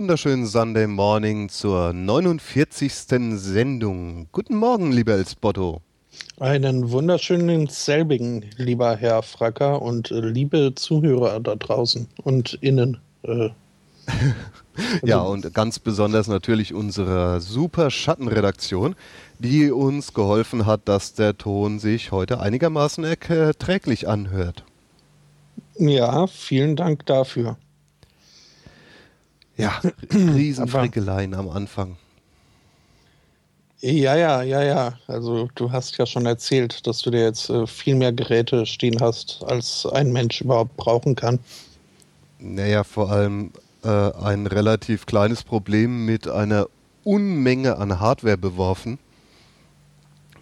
Wunderschönen Sunday Morning zur 49. Sendung. Guten Morgen, lieber Elsbotto. Einen wunderschönen selbigen, lieber Herr Fracker und äh, liebe Zuhörer da draußen und innen. Äh, ja, und ganz besonders natürlich unsere super Schattenredaktion, die uns geholfen hat, dass der Ton sich heute einigermaßen erträglich anhört. Ja, vielen Dank dafür. Ja, Riesenfrickeleien am Anfang. Ja, ja, ja, ja. Also du hast ja schon erzählt, dass du dir jetzt äh, viel mehr Geräte stehen hast, als ein Mensch überhaupt brauchen kann. Naja, vor allem äh, ein relativ kleines Problem mit einer Unmenge an Hardware beworfen.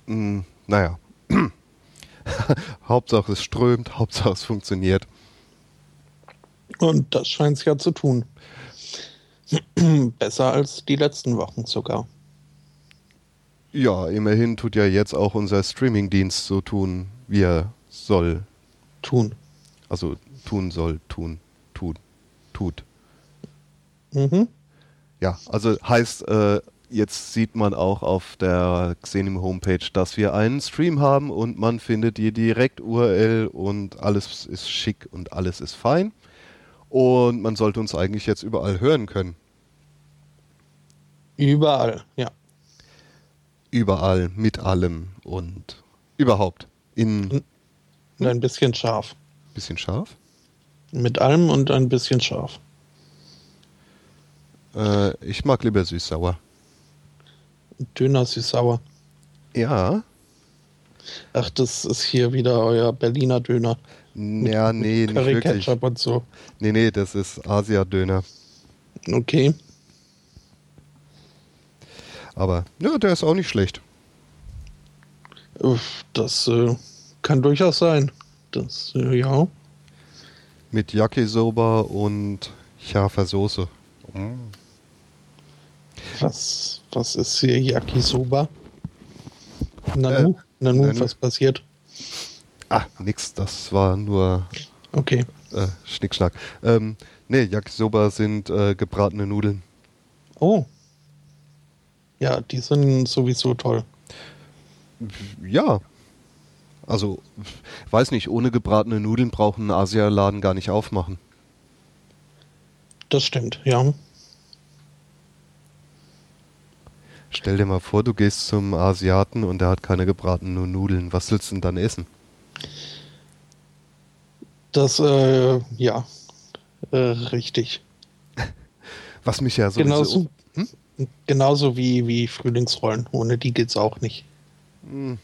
Hm, naja. Hauptsache es strömt, Hauptsache es funktioniert. Und das scheint es ja zu tun. Besser als die letzten Wochen sogar. Ja, immerhin tut ja jetzt auch unser Streamingdienst so tun, wie er soll. Tun. Also tun soll, tun, tun, tut. Mhm. Ja, also heißt, äh, jetzt sieht man auch auf der Xenim Homepage, dass wir einen Stream haben und man findet die Direkt-URL und alles ist schick und alles ist fein. Und man sollte uns eigentlich jetzt überall hören können. Überall, ja. Überall, mit allem und überhaupt. In und ein bisschen scharf. Bisschen scharf? Mit allem und ein bisschen scharf. Äh, ich mag lieber süß-sauer. Döner süß-sauer. Ja. Ach, das ist hier wieder euer Berliner Döner. Ja, nee, nicht Curry wirklich. Ketchup und so. Nee, nee, das ist Asia-Döner. Okay. Aber ja, der ist auch nicht schlecht. Das äh, kann durchaus sein. Das, äh, ja. Mit Yakisoba und scharfer Soße. Mm. Was, was ist hier Yakisoba? Nanu? Äh, Nanu, Nanu, was passiert? Ah, nix, das war nur okay. Äh, Schnickschnack. Ähm, nee, Yakisoba sind äh, gebratene Nudeln. Oh. Ja, die sind sowieso toll. Ja. Also, weiß nicht, ohne gebratene Nudeln brauchen einen Asialaden gar nicht aufmachen. Das stimmt, ja. Stell dir mal vor, du gehst zum Asiaten und der hat keine gebratenen Nudeln. Was willst du denn dann essen? Das, äh, ja, äh, richtig. Was mich ja so. Genauso, hm? genauso wie, wie Frühlingsrollen. Ohne die geht's auch nicht. Hm.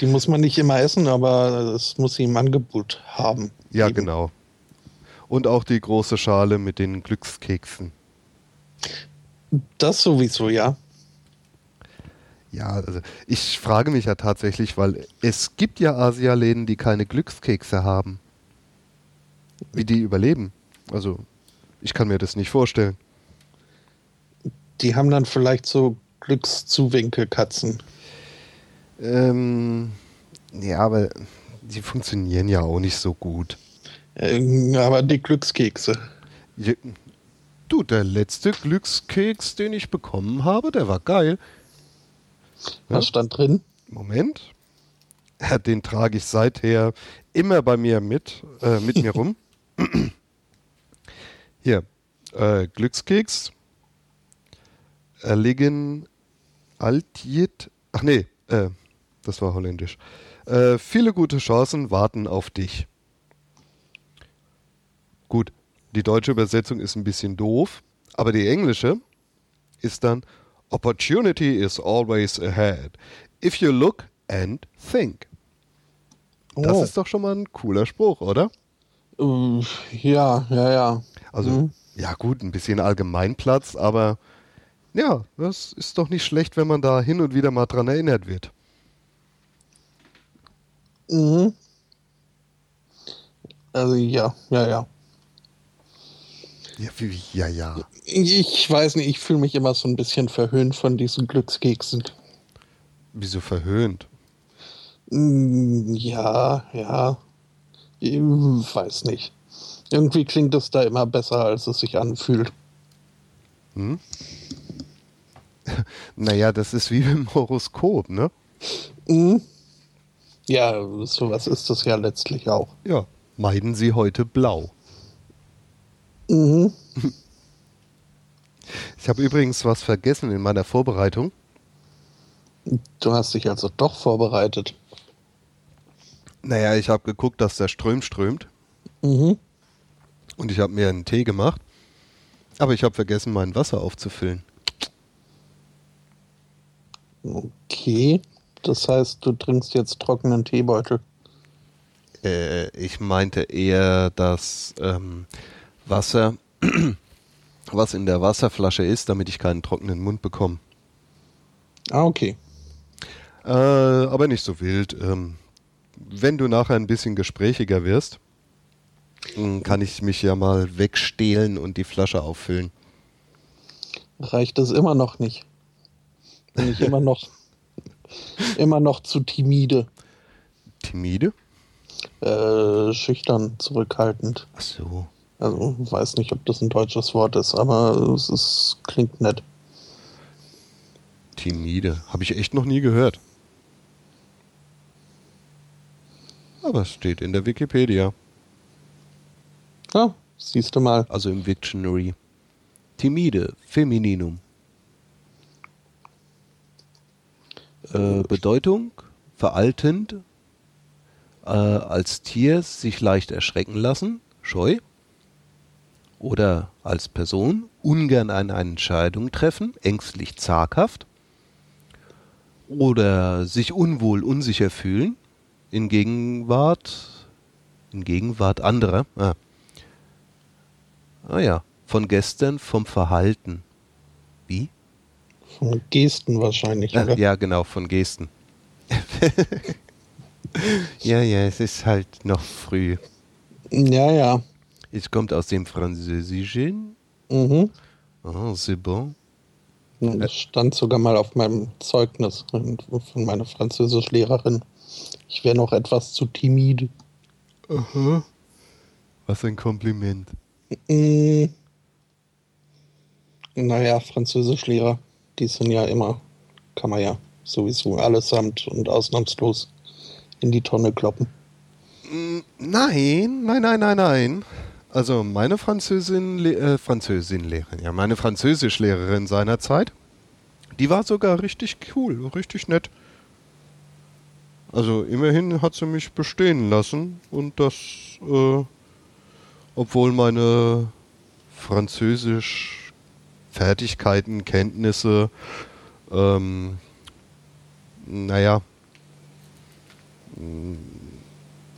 Die muss man nicht immer essen, aber es muss sie im Angebot haben. Ja, eben. genau. Und auch die große Schale mit den Glückskeksen. Das sowieso, ja. Ja, also ich frage mich ja tatsächlich, weil es gibt ja Asialäden, die keine Glückskekse haben. Wie die überleben. Also, ich kann mir das nicht vorstellen. Die haben dann vielleicht so Glückszuwinkelkatzen. Ähm, ja, aber die funktionieren ja auch nicht so gut. Ähm, aber die Glückskekse. Ja, du, der letzte Glückskeks, den ich bekommen habe, der war geil. Was stand drin? Moment. Den trage ich seither immer bei mir mit, äh, mit mir rum. Hier, äh, Glückskeks. Erliegen Altjet. Ach nee, äh, das war holländisch. Äh, viele gute Chancen warten auf dich. Gut, die deutsche Übersetzung ist ein bisschen doof, aber die englische ist dann Opportunity is always ahead. If you look and think. Oh. Das ist doch schon mal ein cooler Spruch, oder? Uh, ja, ja, ja. Also, mhm. ja gut, ein bisschen Allgemeinplatz, aber ja, das ist doch nicht schlecht, wenn man da hin und wieder mal dran erinnert wird. Mhm. Also ja, ja, ja. Ja, wie, ja, ja. Ich weiß nicht, ich fühle mich immer so ein bisschen verhöhnt von diesen Glückskeksen. Wieso verhöhnt? Mm, ja, ja. Ich weiß nicht. Irgendwie klingt es da immer besser, als es sich anfühlt. Hm? naja, das ist wie im Horoskop, ne? Mhm. Ja, sowas ist das ja letztlich auch. Ja, meiden Sie heute blau. Mhm. Ich habe übrigens was vergessen in meiner Vorbereitung. Du hast dich also doch vorbereitet. Naja, ich habe geguckt, dass der Ström strömt. Mhm. Und ich habe mir einen Tee gemacht. Aber ich habe vergessen, mein Wasser aufzufüllen. Okay. Das heißt, du trinkst jetzt trockenen Teebeutel. Äh, ich meinte eher das ähm, Wasser, was in der Wasserflasche ist, damit ich keinen trockenen Mund bekomme. Ah, okay. Äh, aber nicht so wild. Ähm, wenn du nachher ein bisschen gesprächiger wirst, dann kann ich mich ja mal wegstehlen und die Flasche auffüllen. Reicht es immer noch nicht. Bin ich immer noch, immer noch zu timide. Timide? Äh, schüchtern, zurückhaltend. Ach so. Also weiß nicht, ob das ein deutsches Wort ist, aber es ist, klingt nett. Timide. Habe ich echt noch nie gehört. Aber es steht in der Wikipedia. Ja, siehst du mal. Also im Dictionary. Timide, Femininum. Äh, Bedeutung, veraltend, äh, als Tier sich leicht erschrecken lassen, scheu. Oder als Person, ungern eine Entscheidung treffen, ängstlich zaghaft. Oder sich unwohl, unsicher fühlen, in Gegenwart, in Gegenwart anderer. Ah. ah ja, von gestern, vom Verhalten. Wie? Von Gesten wahrscheinlich, Ah, oder? ja, genau, von Gesten. ja, ja, es ist halt noch früh. Ja, ja. Es kommt aus dem Französischen. Mhm. Ah, c'est bon. Das stand sogar mal auf meinem Zeugnis von meiner Französischlehrerin. Ich wäre noch etwas zu timide. Aha. Was ein Kompliment. Mm. Naja, Französischlehrer, die sind ja immer, kann man ja sowieso allesamt und ausnahmslos in die Tonne kloppen. Mm, Nein, nein, nein, nein, nein. Also meine Französin, äh, Französin-Lehrerin, ja, meine Französischlehrerin seinerzeit, die war sogar richtig cool, richtig nett. Also immerhin hat sie mich bestehen lassen und das, äh, obwohl meine Französisch-Fertigkeiten, Kenntnisse, ähm, naja,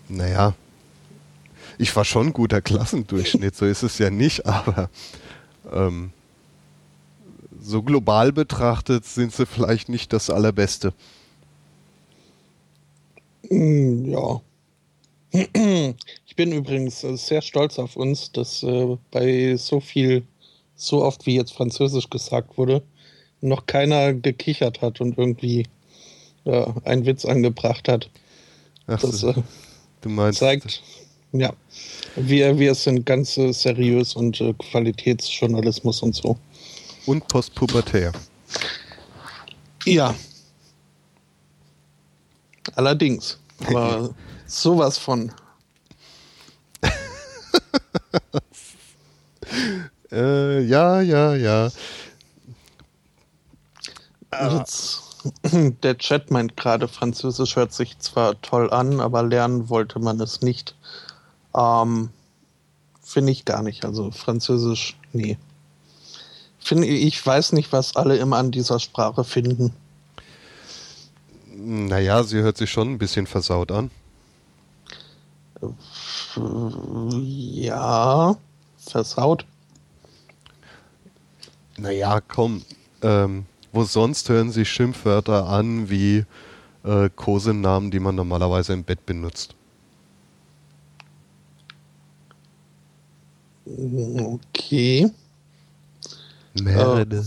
naja, ich war schon ein guter Klassendurchschnitt, so ist es ja nicht, aber ähm, so global betrachtet sind sie vielleicht nicht das Allerbeste. Mm, Ja. Ich bin übrigens äh, sehr stolz auf uns, dass äh, bei so viel, so oft wie jetzt Französisch gesagt wurde, noch keiner gekichert hat und irgendwie äh, einen Witz angebracht hat. Ach, Das so, äh, du meinst, zeigt, ja, wir, wir sind ganz äh, seriös und äh, Qualitätsjournalismus und so. und postpubertär. Ja. Allerdings. Aber sowas von. Äh, ja, ja, ja. Jetzt, der Chat meint gerade, Französisch hört sich zwar toll an, aber lernen wollte man es nicht. Ähm, Finde ich gar nicht. Also Französisch, nee. Finde ich weiß nicht, was alle immer an dieser Sprache finden. Naja, sie hört sich schon ein bisschen versaut an. Ja, versaut. Naja, komm. Ähm, wo sonst hören sich Schimpfwörter an wie äh, Kosenamen, die man normalerweise im Bett benutzt. Okay. Merde.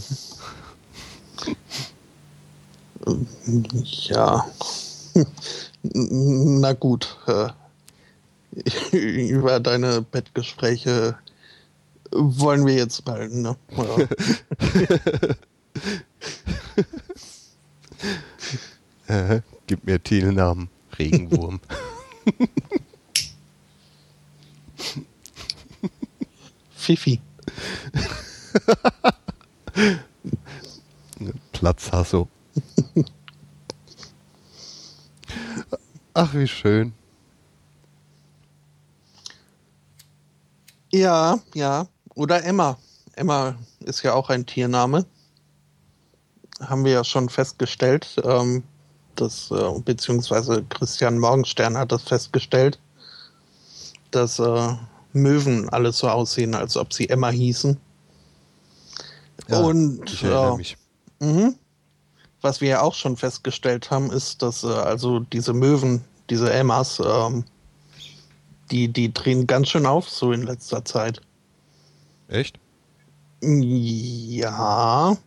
Ja. Na gut. äh, Über deine Bettgespräche wollen wir jetzt mal, ne? äh, gib mir Titelnamen. Regenwurm. Fifi. Platzhasso. Ach, wie schön. Ja, ja. Oder Emma. Emma ist ja auch ein Tiername. Haben wir ja schon festgestellt. Ähm, das, äh, beziehungsweise Christian Morgenstern hat das festgestellt, dass äh, Möwen alle so aussehen, als ob sie Emma hießen. Ja, Und ich äh, mich. Mhm. Was wir ja auch schon festgestellt haben, ist, dass äh, also diese Möwen, diese Emmas, ähm, die, die drehen ganz schön auf so in letzter Zeit. Echt? Ja.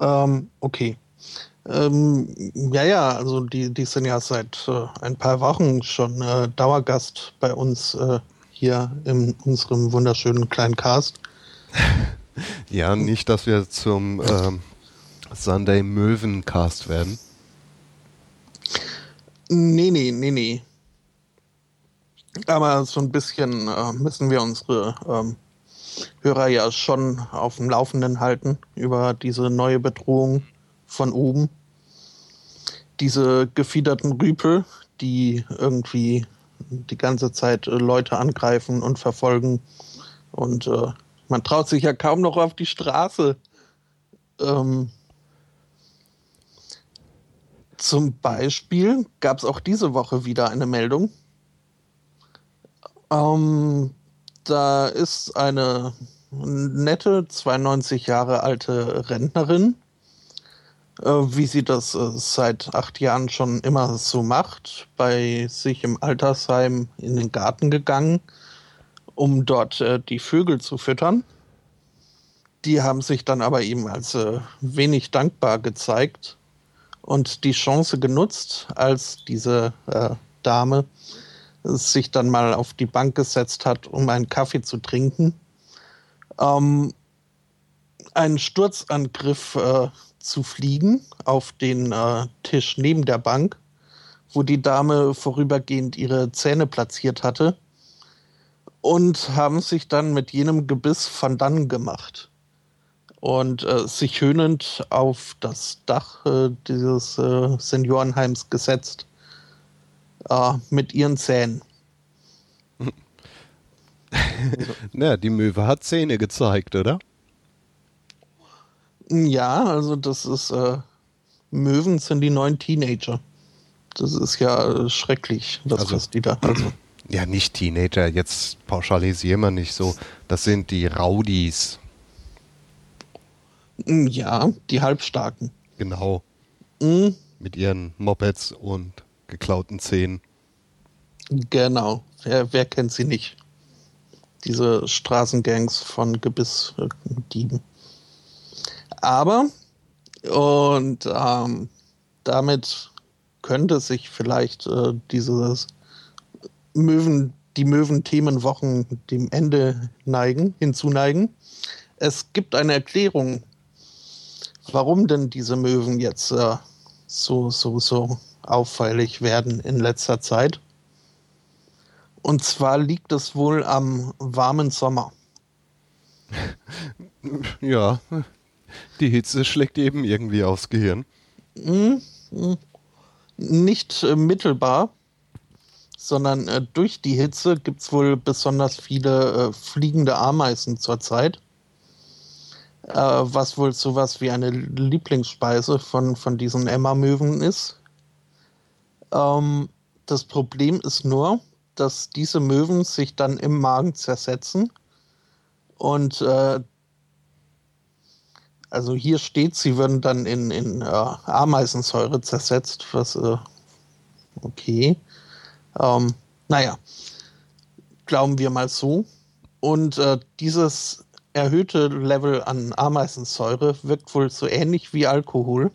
Ähm, okay. Ähm, ja, ja, also die, die sind ja seit äh, ein paar Wochen schon äh, Dauergast bei uns äh, hier in unserem wunderschönen kleinen Cast. Ja, nicht, dass wir zum ähm, Sunday Möwencast werden. Nee, nee, nee, nee. Aber so ein bisschen äh, müssen wir unsere ähm, Hörer ja schon auf dem Laufenden halten über diese neue Bedrohung von oben. Diese gefiederten Rüpel, die irgendwie die ganze Zeit äh, Leute angreifen und verfolgen. Und äh, man traut sich ja kaum noch auf die Straße. Ähm, zum Beispiel gab es auch diese Woche wieder eine Meldung. Ähm, da ist eine nette, 92 Jahre alte Rentnerin, wie sie das äh, seit acht Jahren schon immer so macht, bei sich im Altersheim in den Garten gegangen, um dort äh, die Vögel zu füttern. Die haben sich dann aber eben als äh, wenig dankbar gezeigt und die Chance genutzt, als diese äh, Dame sich dann mal auf die Bank gesetzt hat, um einen Kaffee zu trinken, ähm, einen Sturzangriff äh, zu fliegen auf den äh, Tisch neben der Bank, wo die Dame vorübergehend ihre Zähne platziert hatte und haben sich dann mit jenem Gebiss von dann gemacht und äh, sich höhnend auf das Dach äh, dieses äh, Seniorenheims gesetzt äh, mit ihren Zähnen. Na, die Möwe hat Zähne gezeigt, oder? Ja, also das ist äh, Möwen sind die neuen Teenager. Das ist ja äh, schrecklich, was, Also- was die da. Also, Ja, nicht Teenager, jetzt pauschalisieren wir nicht so. Das sind die Rowdies. mm, ja, die Halbstarken. Genau. Mm, Mit ihren Mopeds und geklauten Zähnen. genau. Wer, wer kennt sie nicht? Diese Straßengangs von Gebissdieben. Aber, und ähm, damit könnte sich vielleicht äh, dieses Möwen, die Möwen-Themenwochen dem Ende neigen, hinzuneigen. Es gibt eine Erklärung, warum denn diese Möwen jetzt äh, so, so, so auffällig werden in letzter Zeit. Und zwar liegt es wohl am warmen Sommer. Ja, die Hitze schlägt eben irgendwie aufs Gehirn. Nicht äh, mittelbar, sondern äh, durch die Hitze gibt es wohl besonders viele äh, fliegende Ameisen zurzeit. Was wohl sowas wie eine Lieblingsspeise von, von diesen Emma-Möwen ist. Ähm, das Problem ist nur, dass diese Möwen sich dann im Magen zersetzen und äh, also hier steht, sie würden dann in, in äh, Ameisensäure zersetzt, was äh, okay. Ähm, naja, glauben wir mal so. Und äh, dieses erhöhte Level an Ameisensäure wirkt wohl so ähnlich wie Alkohol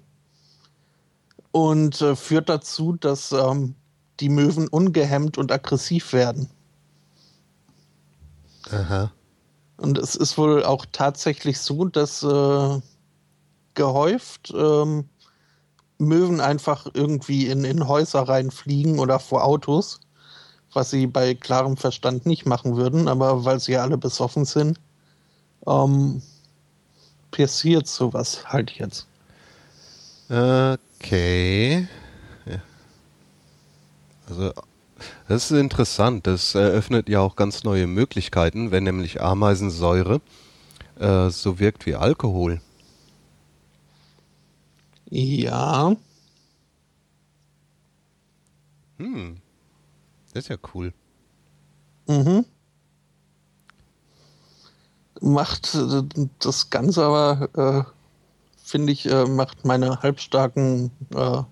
und äh, führt dazu, dass ähm, die Möwen ungehemmt und aggressiv werden. Aha. Und es ist wohl auch tatsächlich so, dass äh, gehäuft ähm, Möwen einfach irgendwie in, in Häuser reinfliegen oder vor Autos, was sie bei klarem Verstand nicht machen würden, aber weil sie ja alle besoffen sind, ähm, passiert sowas halt jetzt. Okay. Also, das ist interessant. Das eröffnet ja auch ganz neue Möglichkeiten, wenn nämlich Ameisensäure äh, so wirkt wie Alkohol. Ja. Hm. Das ist ja cool. Mhm. Macht äh, das Ganze aber, äh, finde ich, äh, macht meine halbstarken äh,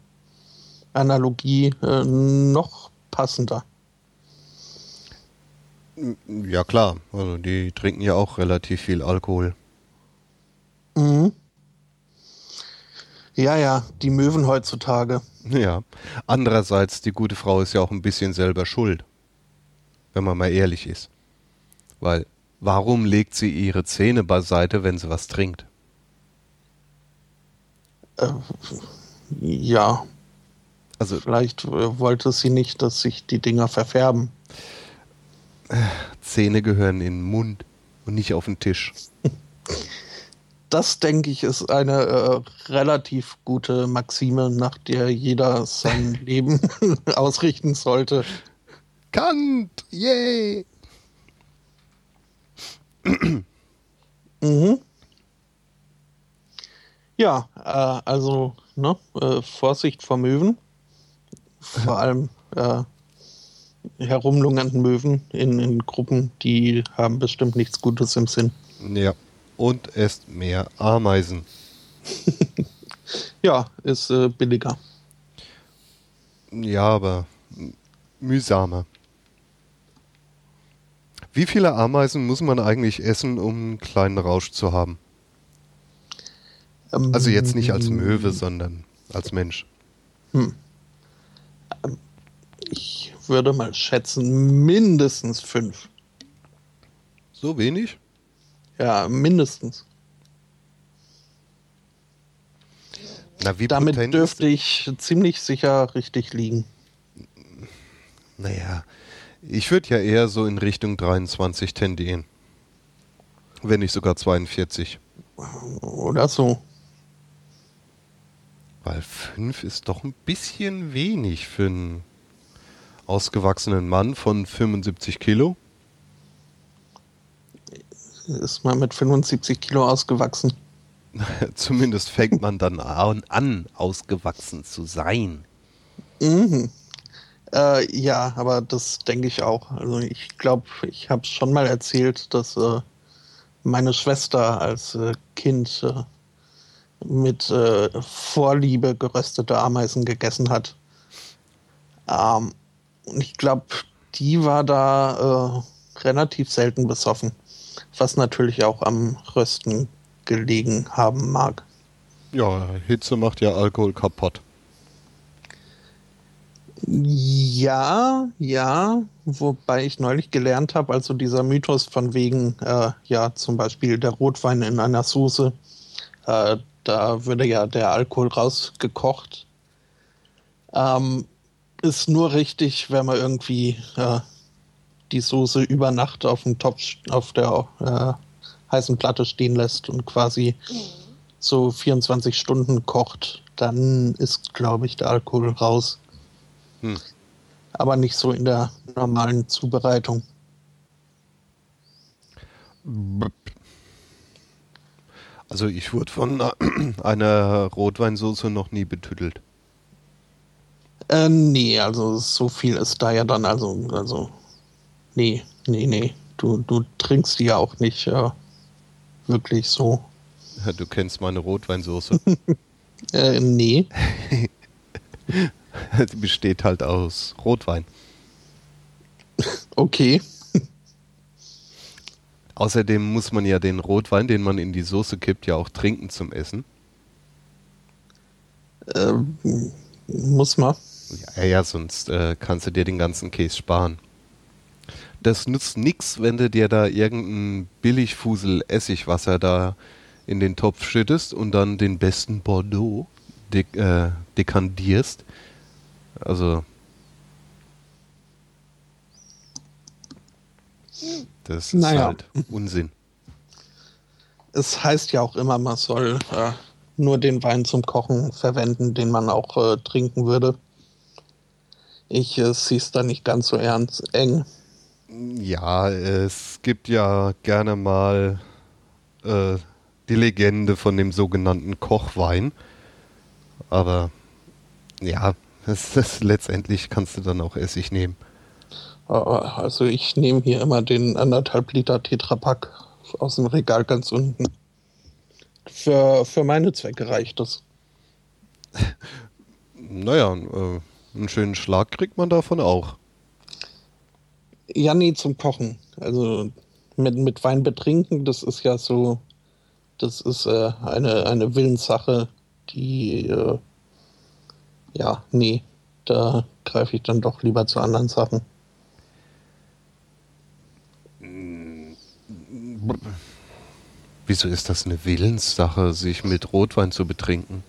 Analogie noch passender. Ja, klar. Also, die trinken ja auch relativ viel Alkohol. Mhm. Ja, ja, die Möwen heutzutage. Ja. Andererseits, die gute Frau ist ja auch ein bisschen selber schuld. Wenn man mal ehrlich ist. Weil, warum legt sie ihre Zähne beiseite, wenn sie was trinkt? Äh, ja, Also, vielleicht äh, wollte sie nicht, dass sich die Dinger verfärben. Zähne gehören in den Mund und nicht auf den Tisch. Das, denke ich, ist eine äh, relativ gute Maxime, nach der jeder sein Leben ausrichten sollte. Kant! Yay! Mhm. Ja, äh, also ne, äh, Vorsicht vor Möwen. Vor allem äh, herumlungernden Möwen in, in Gruppen, die haben bestimmt nichts Gutes im Sinn. Ja. Und esst mehr Ameisen. Ja, ist äh, billiger. Ja, aber mühsamer. Wie viele Ameisen muss man eigentlich essen, um einen kleinen Rausch zu haben? Ähm, Also jetzt nicht als Möwe, sondern als Mensch. Ich würde mal schätzen, mindestens fünf. So wenig? Ja, mindestens. Na, wie Damit dürfte ich ziemlich sicher richtig liegen. Naja, ich würde ja eher so in Richtung 23 tendieren. Wenn nicht sogar 42. Oder so. Weil 5 ist doch ein bisschen wenig für einen ausgewachsenen Mann von 75 Kilo. Ist mal mit 75 Kilo ausgewachsen. Zumindest fängt man dann an, ausgewachsen zu sein. Mhm. Äh, ja, aber das denke ich auch. Also ich glaube, ich habe schon mal erzählt, dass äh, meine Schwester als äh, Kind äh, mit äh, Vorliebe geröstete Ameisen gegessen hat. Ähm, und ich glaube, die war da äh, relativ selten besoffen. Was natürlich auch am Rösten gelegen haben mag. Ja, Hitze macht ja Alkohol kaputt. Ja, ja, wobei ich neulich gelernt habe, also dieser Mythos von wegen, äh, ja, zum Beispiel der Rotwein in einer Soße, äh, da würde ja der Alkohol rausgekocht. Ähm, ist nur richtig, wenn man irgendwie äh, die Soße über Nacht auf dem Topf, auf der äh, heißen Platte stehen lässt und quasi so 24 Stunden kocht, dann ist, glaube ich, der Alkohol raus Hm. aber nicht so in der normalen Zubereitung. Also ich wurde von einer Rotweinsoße noch nie betüttelt. Äh, nee, also so viel ist da ja dann, also, also, nee, nee, nee. Du, du trinkst die ja auch nicht äh, wirklich so. Ja, Du kennst meine Rotweinsoße. Äh, nee. Die besteht halt aus Rotwein. Okay. Außerdem muss man ja den Rotwein, den man in die Soße kippt, ja auch trinken zum Essen. Ähm, muss man. Ja, ja, sonst äh, kannst du dir den ganzen Käse sparen. das nützt nichts, wenn du dir da irgendein Billigfusel Essigwasser da in den Topf schüttest und dann den besten Bordeaux dek äh, dekandierst. Also das ist Naja. halt Unsinn. Es heißt ja auch immer, man soll äh, nur den Wein zum Kochen verwenden, den man auch äh, trinken würde. Ich äh, sehe es da nicht ganz so ernst eng. Ja, es gibt ja gerne mal äh, die Legende von dem sogenannten Kochwein. Aber ja, es ist, letztendlich kannst du dann auch Essig nehmen. Äh, also ich nehme hier immer den anderthalb Liter Tetrapack aus dem Regal ganz unten. Für, für meine Zwecke reicht das. Naja, äh, einen schönen Schlag kriegt man davon auch. Ja, nee, zum Kochen. Also mit, mit Wein betrinken, das ist ja so, das ist äh, eine, eine Willenssache, die, äh, ja, nee, da greife ich dann doch lieber zu anderen Sachen. Wieso ist das eine Willenssache, sich mit Rotwein zu betrinken?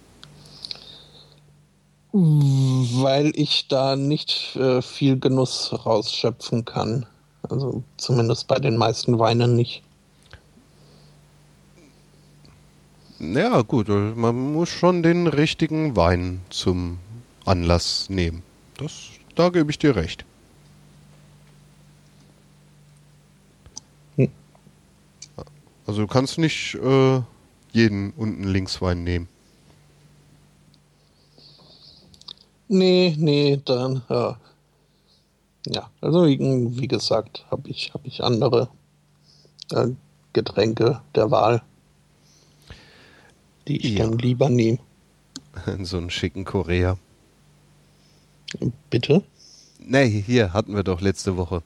Weil ich da nicht äh, viel Genuss rausschöpfen kann. Also zumindest bei den meisten Weinen nicht. Ja, gut, äh, man muss schon den richtigen Wein zum Anlass nehmen. Das, da gebe ich dir recht. Hm. Also du kannst nicht äh, jeden unten Linkswein nehmen. Nee, nee, dann, ja. Ja, also wie, wie gesagt, habe ich, hab ich andere äh, Getränke der Wahl, die ich Ja. dann lieber nehme. so einen schicken Korea. Bitte? Nee, hier hatten wir doch letzte Woche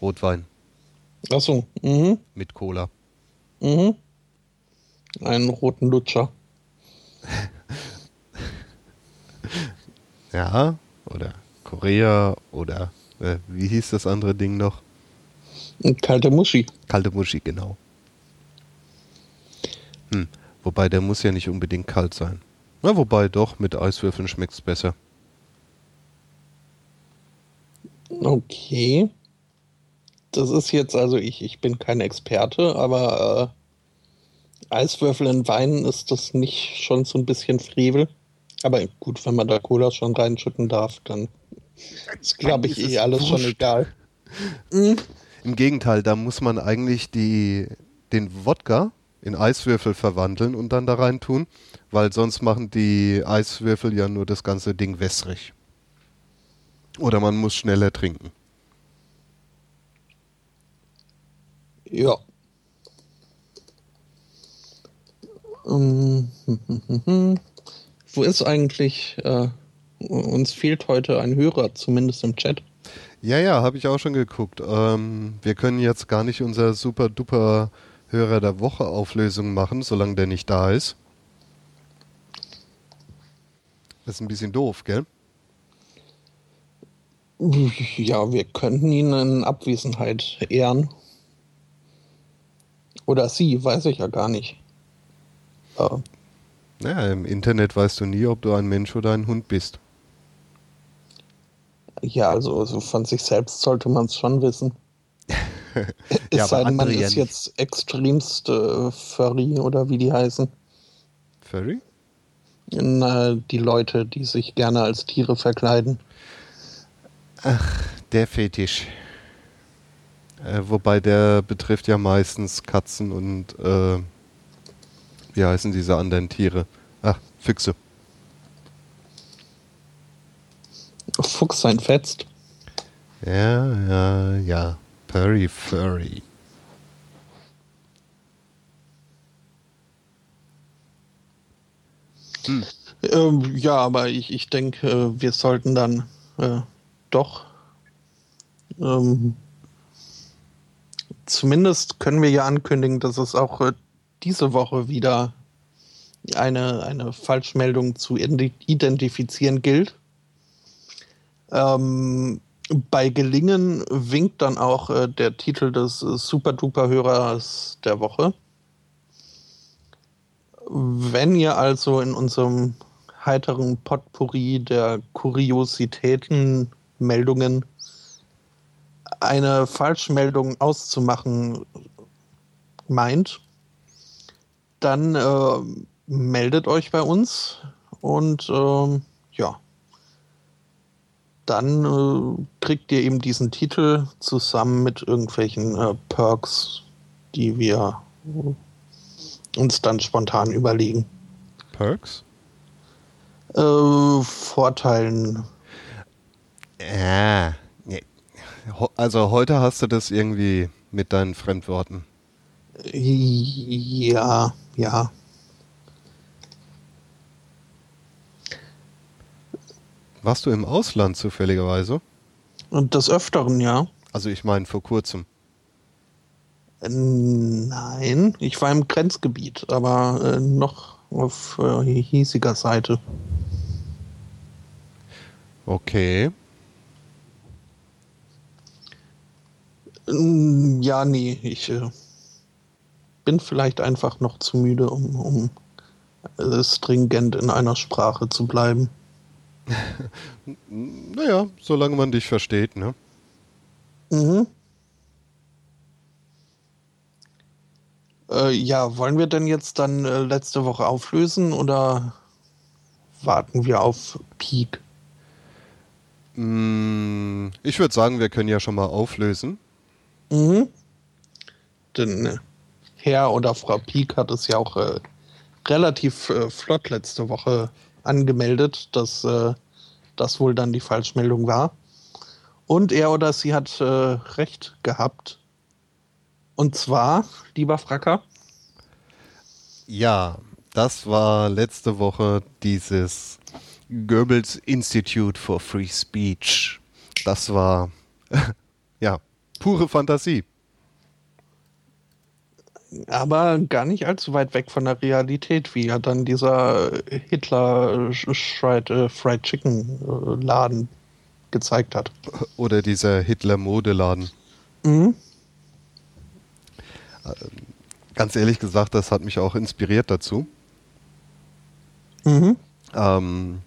Rotwein Achso, mhm, mit Cola. mhm. Einen roten Lutscher. Ja, oder Korea oder äh, wie hieß das andere Ding noch? Kalte Muschi. Kalte Muschi, genau. Hm. Wobei der muss ja nicht unbedingt kalt sein. Na, wobei doch, mit Eiswürfeln schmeckt es besser. Okay. Das ist jetzt, also ich, ich bin kein Experte, aber äh, Eiswürfel in Wein ist das nicht schon so ein bisschen Frevel? Aber gut, wenn man da Cola schon reinschütten darf, dann ist, glaube ich, eh alles schon wurscht. egal. Mhm. Im Gegenteil, da muss man eigentlich die, den Wodka in Eiswürfel verwandeln und dann da rein tun, weil sonst machen die Eiswürfel ja nur das ganze Ding wässrig. Oder man muss schneller trinken. Ja. Ähm, Wo ist eigentlich, äh, uns fehlt heute ein Hörer, zumindest im Chat. Ja, ja, habe ich auch schon geguckt. Ähm, wir können jetzt gar nicht unser super duper Hörer der Woche Auflösung machen, solange der nicht da ist. Das ist ein bisschen doof, gell? Ja, wir könnten ihn in Abwesenheit ehren. Oder sie, weiß ich ja gar nicht. Äh, Naja, im Internet weißt du nie, ob du ein Mensch oder ein Hund bist. ja, also, also von sich selbst sollte man es schon wissen. Es Ja, sei denn, man ja ist jetzt extremst äh, Furry oder wie die heißen. Furry? Na, die Leute, die sich gerne als Tiere verkleiden. Der Fetisch. Äh, wobei der betrifft ja meistens Katzen und äh, wie heißen diese anderen Tiere? Ach, Füchse. Fuchs sein fetzt. Ja, ja, ja. Furry, Furry. Ähm, ja, aber ich, ich denke, äh, wir sollten dann äh, doch ähm, zumindest können wir ja ankündigen, dass es auch äh, diese Woche wieder eine, eine Falschmeldung zu identifizieren gilt. Ähm, Bei Gelingen winkt dann auch äh, der Titel des äh, Super-Duper-Hörers der Woche. Wenn ihr also in unserem heiteren Potpourri der Kuriositäten, Meldungen eine Falschmeldung auszumachen meint, dann äh, meldet euch bei uns und äh, ja, dann äh, kriegt ihr eben diesen Titel zusammen mit irgendwelchen äh, Perks, die wir uns dann spontan überlegen. Perks? Äh, Vorteilen. Ja. Also heute hast du das irgendwie mit deinen Fremdworten. Ja, ja. Warst du im Ausland zufälligerweise? Und des Öfteren, ja. Also ich meine vor kurzem. Nein, ich war im Grenzgebiet, aber äh, noch auf äh, hiesiger Seite. Okay. Ja, nee, ich äh, bin vielleicht einfach noch zu müde, um, um äh, stringent in einer Sprache zu bleiben. naja, solange man dich versteht, ne? Mhm. Äh, ja, wollen wir denn jetzt dann äh, letzte Woche auflösen oder warten wir auf Peak? Mm, ich würde sagen, wir können ja schon mal auflösen. Mhm. Denn Herr oder Frau Peak hat es ja auch äh, relativ äh, flott letzte Woche angemeldet, dass äh, das wohl dann die Falschmeldung war. Und er oder sie hat äh, recht gehabt. Und zwar, lieber Fracker. Ja, das war letzte Woche dieses Goebbels Institute for Free Speech. Das war, ja, pure Fantasie. Aber gar nicht allzu weit weg von der Realität, wie ja dann dieser Hitler Fried, äh, Fried äh, gezeigt hat. Oder dieser Hitler Modeladen. Mhm. Ganz ehrlich gesagt, das hat mich auch inspiriert dazu. Mhm. Ähm,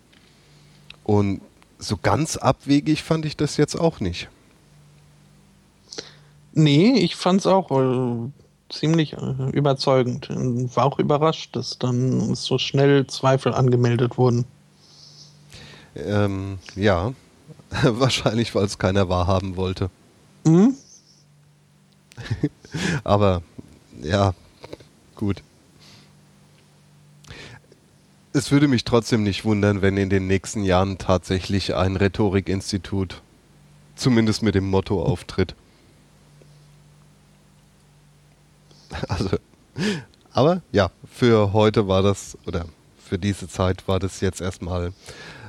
und so ganz abwegig fand ich das jetzt auch nicht. Nee, ich fand es auch äh, ziemlich äh, überzeugend. Und war auch überrascht, dass dann so schnell Zweifel angemeldet wurden. Ähm, ja, wahrscheinlich, weil es keiner wahrhaben wollte. Mhm. Aber ja, gut. Es würde mich trotzdem nicht wundern, wenn in den nächsten Jahren tatsächlich ein Rhetorikinstitut zumindest mit dem Motto auftritt. Also, aber ja, für heute war das, oder für diese Zeit war das jetzt erstmal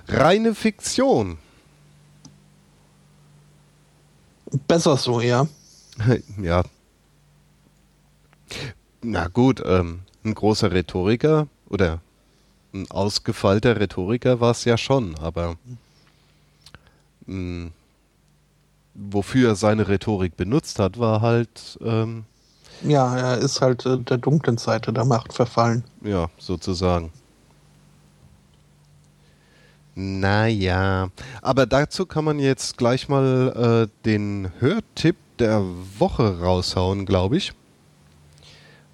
reine Fiktion. Besser so, ja. ja. Na gut, ähm, ein großer Rhetoriker oder ein ausgefeilter Rhetoriker war es ja schon, aber mh, wofür er seine Rhetorik benutzt hat, war halt ähm, ja, er ist halt äh, der dunklen Seite der Macht verfallen. Ja, sozusagen. Naja, aber dazu kann man jetzt gleich mal äh, den Hörtipp der Woche raushauen, glaube ich.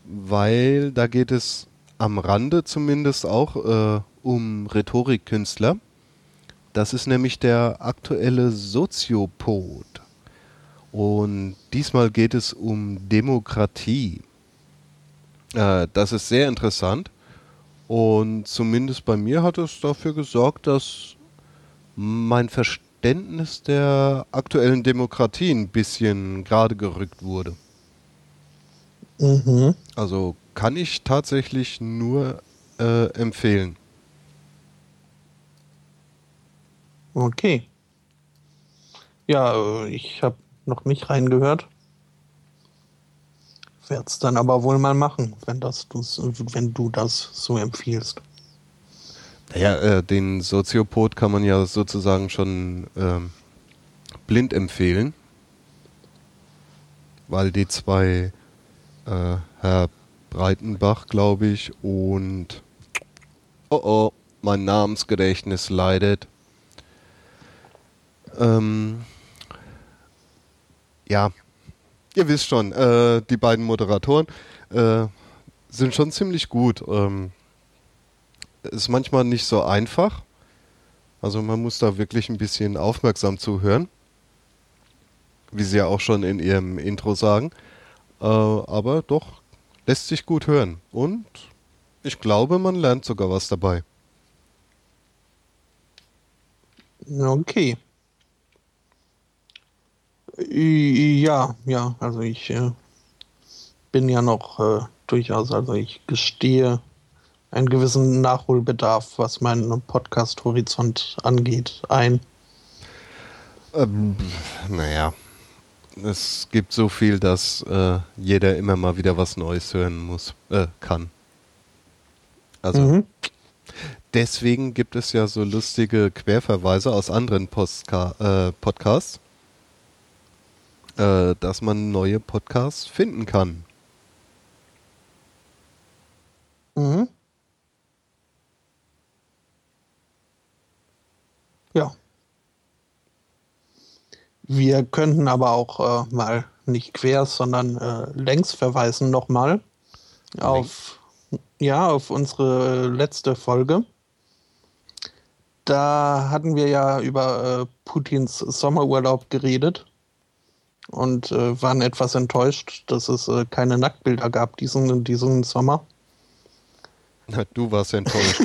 Weil da geht es am Rande zumindest auch äh, um Rhetorikkünstler. Das ist nämlich der aktuelle Soziopod. Und diesmal geht es um Demokratie. Äh, das ist sehr interessant. Und zumindest bei mir hat es dafür gesorgt, dass mein Verständnis der aktuellen Demokratie ein bisschen gerade gerückt wurde. Mhm. Also kann ich tatsächlich nur äh, empfehlen. Okay. Ja, äh, ich habe noch nicht reingehört. Werde es dann aber wohl mal machen, wenn, das, wenn du das so empfiehlst. Ja, äh, den Soziopod kann man ja sozusagen schon ähm, blind empfehlen, weil die zwei, äh, Herr Breitenbach, glaube ich, und oh oh, mein Namensgedächtnis leidet. Ähm, ja, ihr wisst schon, äh, die beiden Moderatoren äh, sind schon ziemlich gut. Ähm, ist manchmal nicht so einfach. Also man muss da wirklich ein bisschen aufmerksam zuhören. Wie sie ja auch schon in ihrem Intro sagen. Äh, aber doch lässt sich gut hören. Und ich glaube, man lernt sogar was dabei. Okay. Ja, ja, also ich äh, bin ja noch äh, durchaus, also ich gestehe einen gewissen Nachholbedarf, was meinen Podcast-Horizont angeht, ein. Ähm, naja, es gibt so viel, dass äh, jeder immer mal wieder was Neues hören muss, äh, kann. Also mhm. deswegen gibt es ja so lustige Querverweise aus anderen Postka äh, Podcasts äh, dass man neue Podcasts finden kann. Mhm. Ja. Wir könnten aber auch äh, mal nicht quer, sondern äh, längs verweisen nochmal auf, ja, auf unsere letzte Folge. Da hatten wir ja über äh, Putins Sommerurlaub geredet und äh, waren etwas enttäuscht, dass es äh, keine Nacktbilder gab diesen, diesen Sommer. Na, du warst enttäuscht.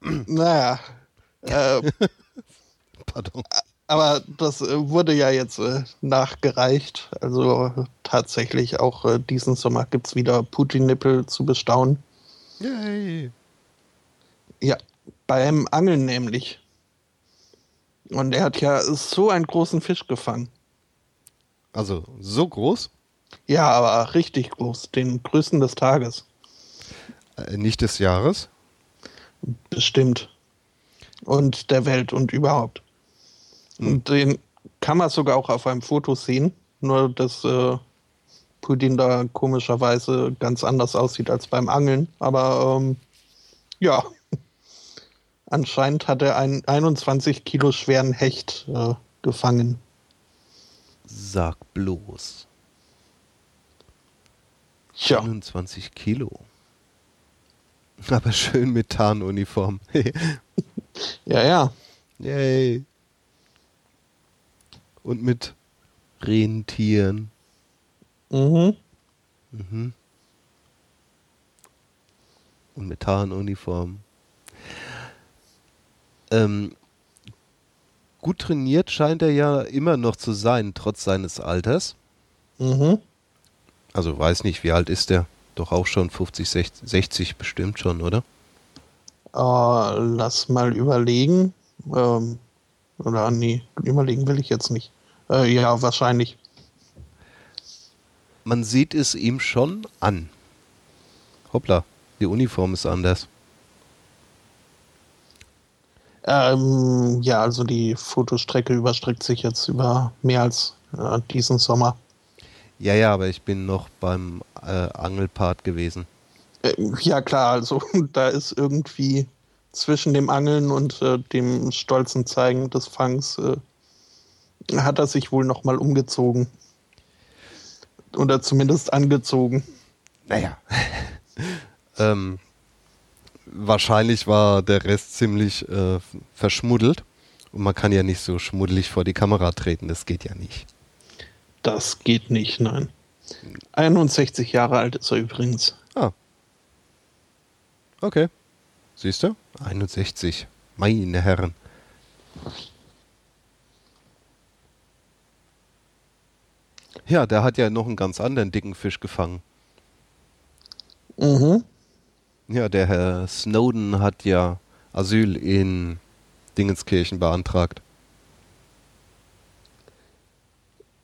naja. Äh, Pardon. Aber das äh, wurde ja jetzt äh, nachgereicht. Also tatsächlich auch äh, diesen Sommer gibt es wieder Putin-Nippel zu bestaunen. Yay. Ja, beim Angeln nämlich. Und er hat ja so einen großen Fisch gefangen. Also so groß? Ja, aber richtig groß. Den größten des Tages. Äh, nicht des Jahres? Bestimmt. Und der Welt und überhaupt. Hm. Und den kann man sogar auch auf einem Foto sehen. Nur, dass äh, Putin da komischerweise ganz anders aussieht als beim Angeln. Aber ähm, ja. Anscheinend hat er einen 21 Kilo schweren Hecht äh, gefangen. Sag bloß. Ja. 21 Kilo. Aber schön mit Tarnuniform. ja, ja. Yay. Und mit Rentieren. Mhm. Mhm. Und mit Tarnuniform. Ähm, gut trainiert scheint er ja immer noch zu sein, trotz seines Alters. Mhm. Also weiß nicht, wie alt ist er? Doch auch schon 50, 60, 60 bestimmt schon, oder? Uh, lass mal überlegen. Ähm, oder nee, überlegen will ich jetzt nicht. Äh, ja, wahrscheinlich. Man sieht es ihm schon an. Hoppla, die Uniform ist anders. Ähm, ja, also die Fotostrecke überstreckt sich jetzt über mehr als äh, diesen Sommer. Ja, ja, aber ich bin noch beim äh, Angelpart gewesen. Äh, ja, klar, also da ist irgendwie zwischen dem Angeln und äh, dem stolzen Zeigen des Fangs äh, hat er sich wohl nochmal umgezogen. Oder zumindest angezogen. Naja. ähm, wahrscheinlich war der Rest ziemlich äh, verschmuddelt. Und man kann ja nicht so schmuddelig vor die Kamera treten, das geht ja nicht. Das geht nicht, nein. 61 Jahre alt ist er übrigens. Ah. Okay. Siehst du? 61. Meine Herren. Ja, der hat ja noch einen ganz anderen dicken Fisch gefangen. Mhm. Ja, der Herr Snowden hat ja Asyl in Dingenskirchen beantragt.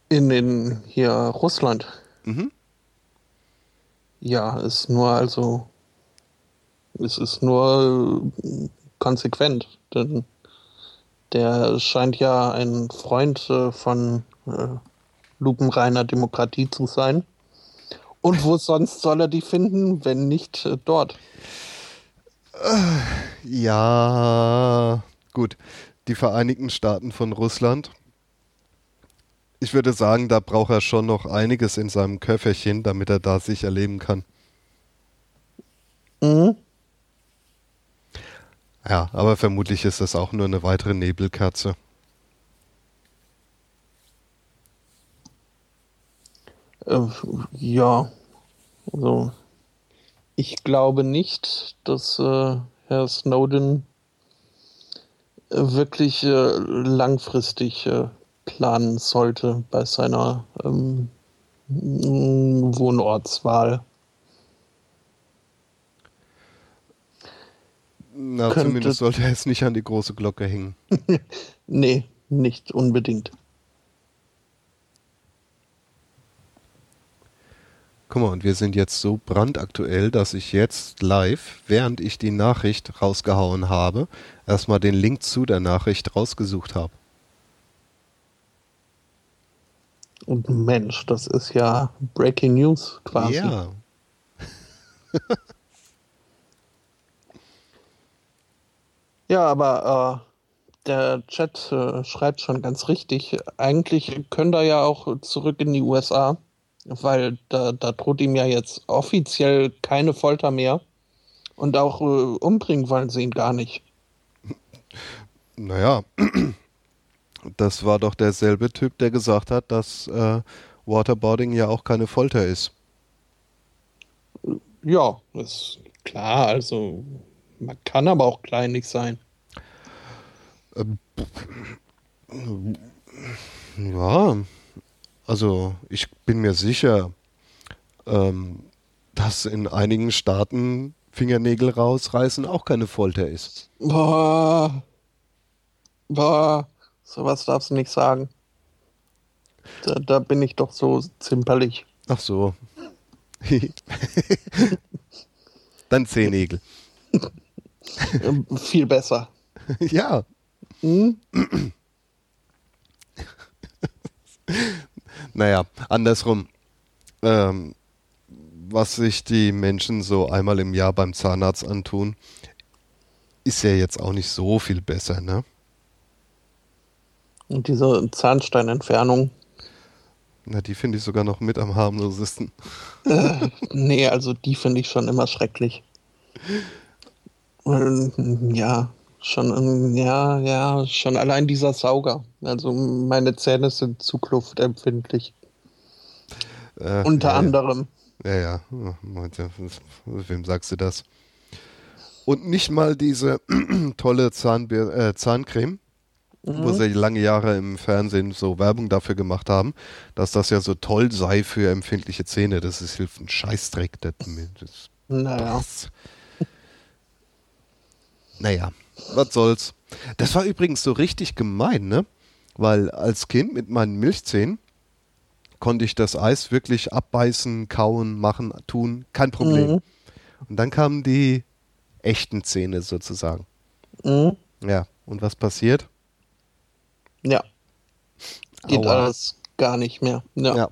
In, in hier Russland. Mhm. Ja, ist nur also es ist nur konsequent, denn Der scheint ja ein Freund äh, von äh, lupenreiner Demokratie zu sein. Und wo sonst soll er die finden, wenn nicht äh, dort? Ja, gut. Die Vereinigten Staaten von Russland. Ich würde sagen, da braucht er schon noch einiges in seinem Köfferchen, damit er da sicher leben kann. Mhm. Ja, aber vermutlich ist das auch nur eine weitere Nebelkerze. Äh, ja, also ich glaube nicht, dass äh, Herr Snowden äh, wirklich äh, langfristig äh, planen sollte bei seiner ähm, Wohnortswahl. Na, Könnte- zumindest sollte er es nicht an die große Glocke hängen. Nee, nicht unbedingt. Guck mal, und wir sind jetzt so brandaktuell, dass ich jetzt live, während ich die Nachricht rausgehauen habe, erstmal den Link zu der Nachricht rausgesucht habe. Und Mensch, das ist ja Breaking News quasi. Ja. Ja, aber äh, der Chat äh, schreibt schon ganz richtig. Eigentlich können er ja auch zurück in die USA, weil da, da droht ihm ja jetzt offiziell keine Folter mehr. Und auch äh, umbringen wollen sie ihn gar nicht. Naja, das war doch derselbe Typ, der gesagt hat, dass äh, Waterboarding ja auch keine Folter ist. Ja, ist klar. Also man kann aber auch kleinlich sein. Ja, also ich bin mir sicher, ähm, dass in einigen Staaten Fingernägel rausreißen auch keine Folter ist. Boah. Boah. Sowas darfst du nicht sagen. Da, da bin ich doch so zimperlich. Ach so. Dann Zehennägel. Viel besser. ja, Hm? naja, andersrum. Ähm, was sich die Menschen so einmal im Jahr beim Zahnarzt antun, ist ja jetzt auch nicht so viel besser, ne? Und diese Zahnsteinentfernung. Na, die finde ich sogar noch mit am harmlosesten. Äh, nee, also die finde ich schon immer schrecklich. Ähm, Ja, schon, ähm, ja, ja, schon allein dieser Sauger. Also meine Zähne sind zu kluftempfindlich. Äh, Unter ja, anderem. Ja, ja. ja. Wem sagst du das? Und nicht mal diese tolle Zahnbe äh, Zahncreme, wo Mhm. sie lange Jahre im Fernsehen so Werbung dafür gemacht haben, dass das ja so toll sei für empfindliche Zähne. Das ist hilft ein Scheißdreck. Das, das, Naja. das. Naja, was soll's. Das war übrigens so richtig gemein, ne? Weil als Kind mit meinen Milchzähnen konnte ich das Eis wirklich abbeißen, kauen, machen, tun, kein Problem. Mhm. Und dann kamen die echten Zähne sozusagen. Mhm. Ja, und was passiert? Ja. Geht Aua. alles gar nicht mehr. Ja. Ja.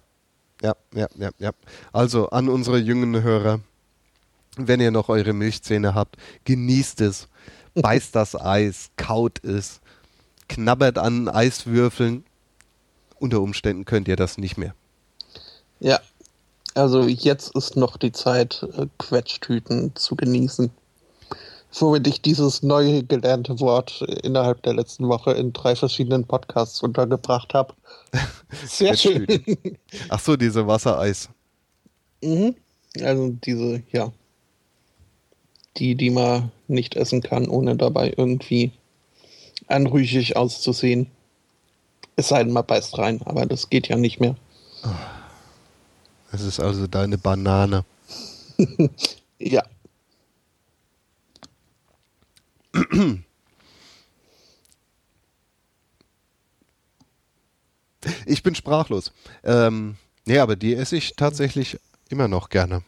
Ja, ja, ja, ja. Also an unsere jungen Hörer, wenn ihr noch eure Milchzähne habt, genießt es, beißt das Eis, kaut es, knabbert an Eiswürfeln. Unter Umständen könnt ihr das nicht mehr. Ja. Also jetzt ist noch die Zeit, äh, Quetschtüten zu genießen. Womit ich dieses neu gelernte Wort innerhalb der letzten Woche in drei verschiedenen Podcasts untergebracht habe. Sehr schön. Ach so, diese Wassereis. mhm. Also diese, ja. Die, die man nicht essen kann, ohne dabei irgendwie anrüchig auszusehen. Es sei denn, man beißt rein, aber das geht ja nicht mehr. Das ist also deine Banane. Ja. Ich bin sprachlos. Ähm, nee, aber die esse ich tatsächlich immer noch gerne.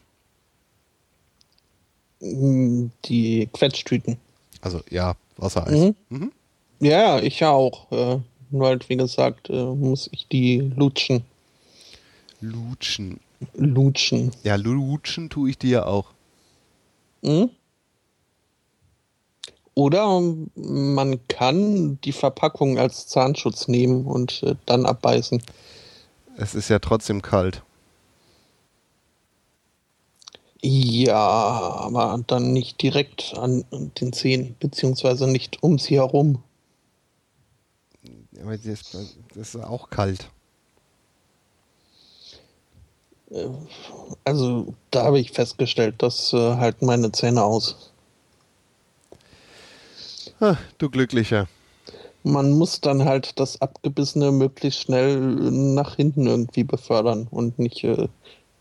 Die Quetschtüten. Also ja, Wassereis. Mhm. Ja, ich ja auch. Äh, nur halt, wie gesagt, äh, muss ich die lutschen. Lutschen. Lutschen. Ja, lutschen tue ich die ja auch. Hm? Oder man kann die Verpackung als Zahnschutz nehmen und äh, dann abbeißen. Es ist ja trotzdem kalt. Ja, aber dann nicht direkt an den Zähnen, beziehungsweise nicht um sie herum. Aber das, das ist auch kalt. Äh, also da habe ich festgestellt, das äh, halten meine Zähne aus. Ah, du Glücklicher. Man muss dann halt das Abgebissene möglichst schnell nach hinten irgendwie befördern und nicht äh,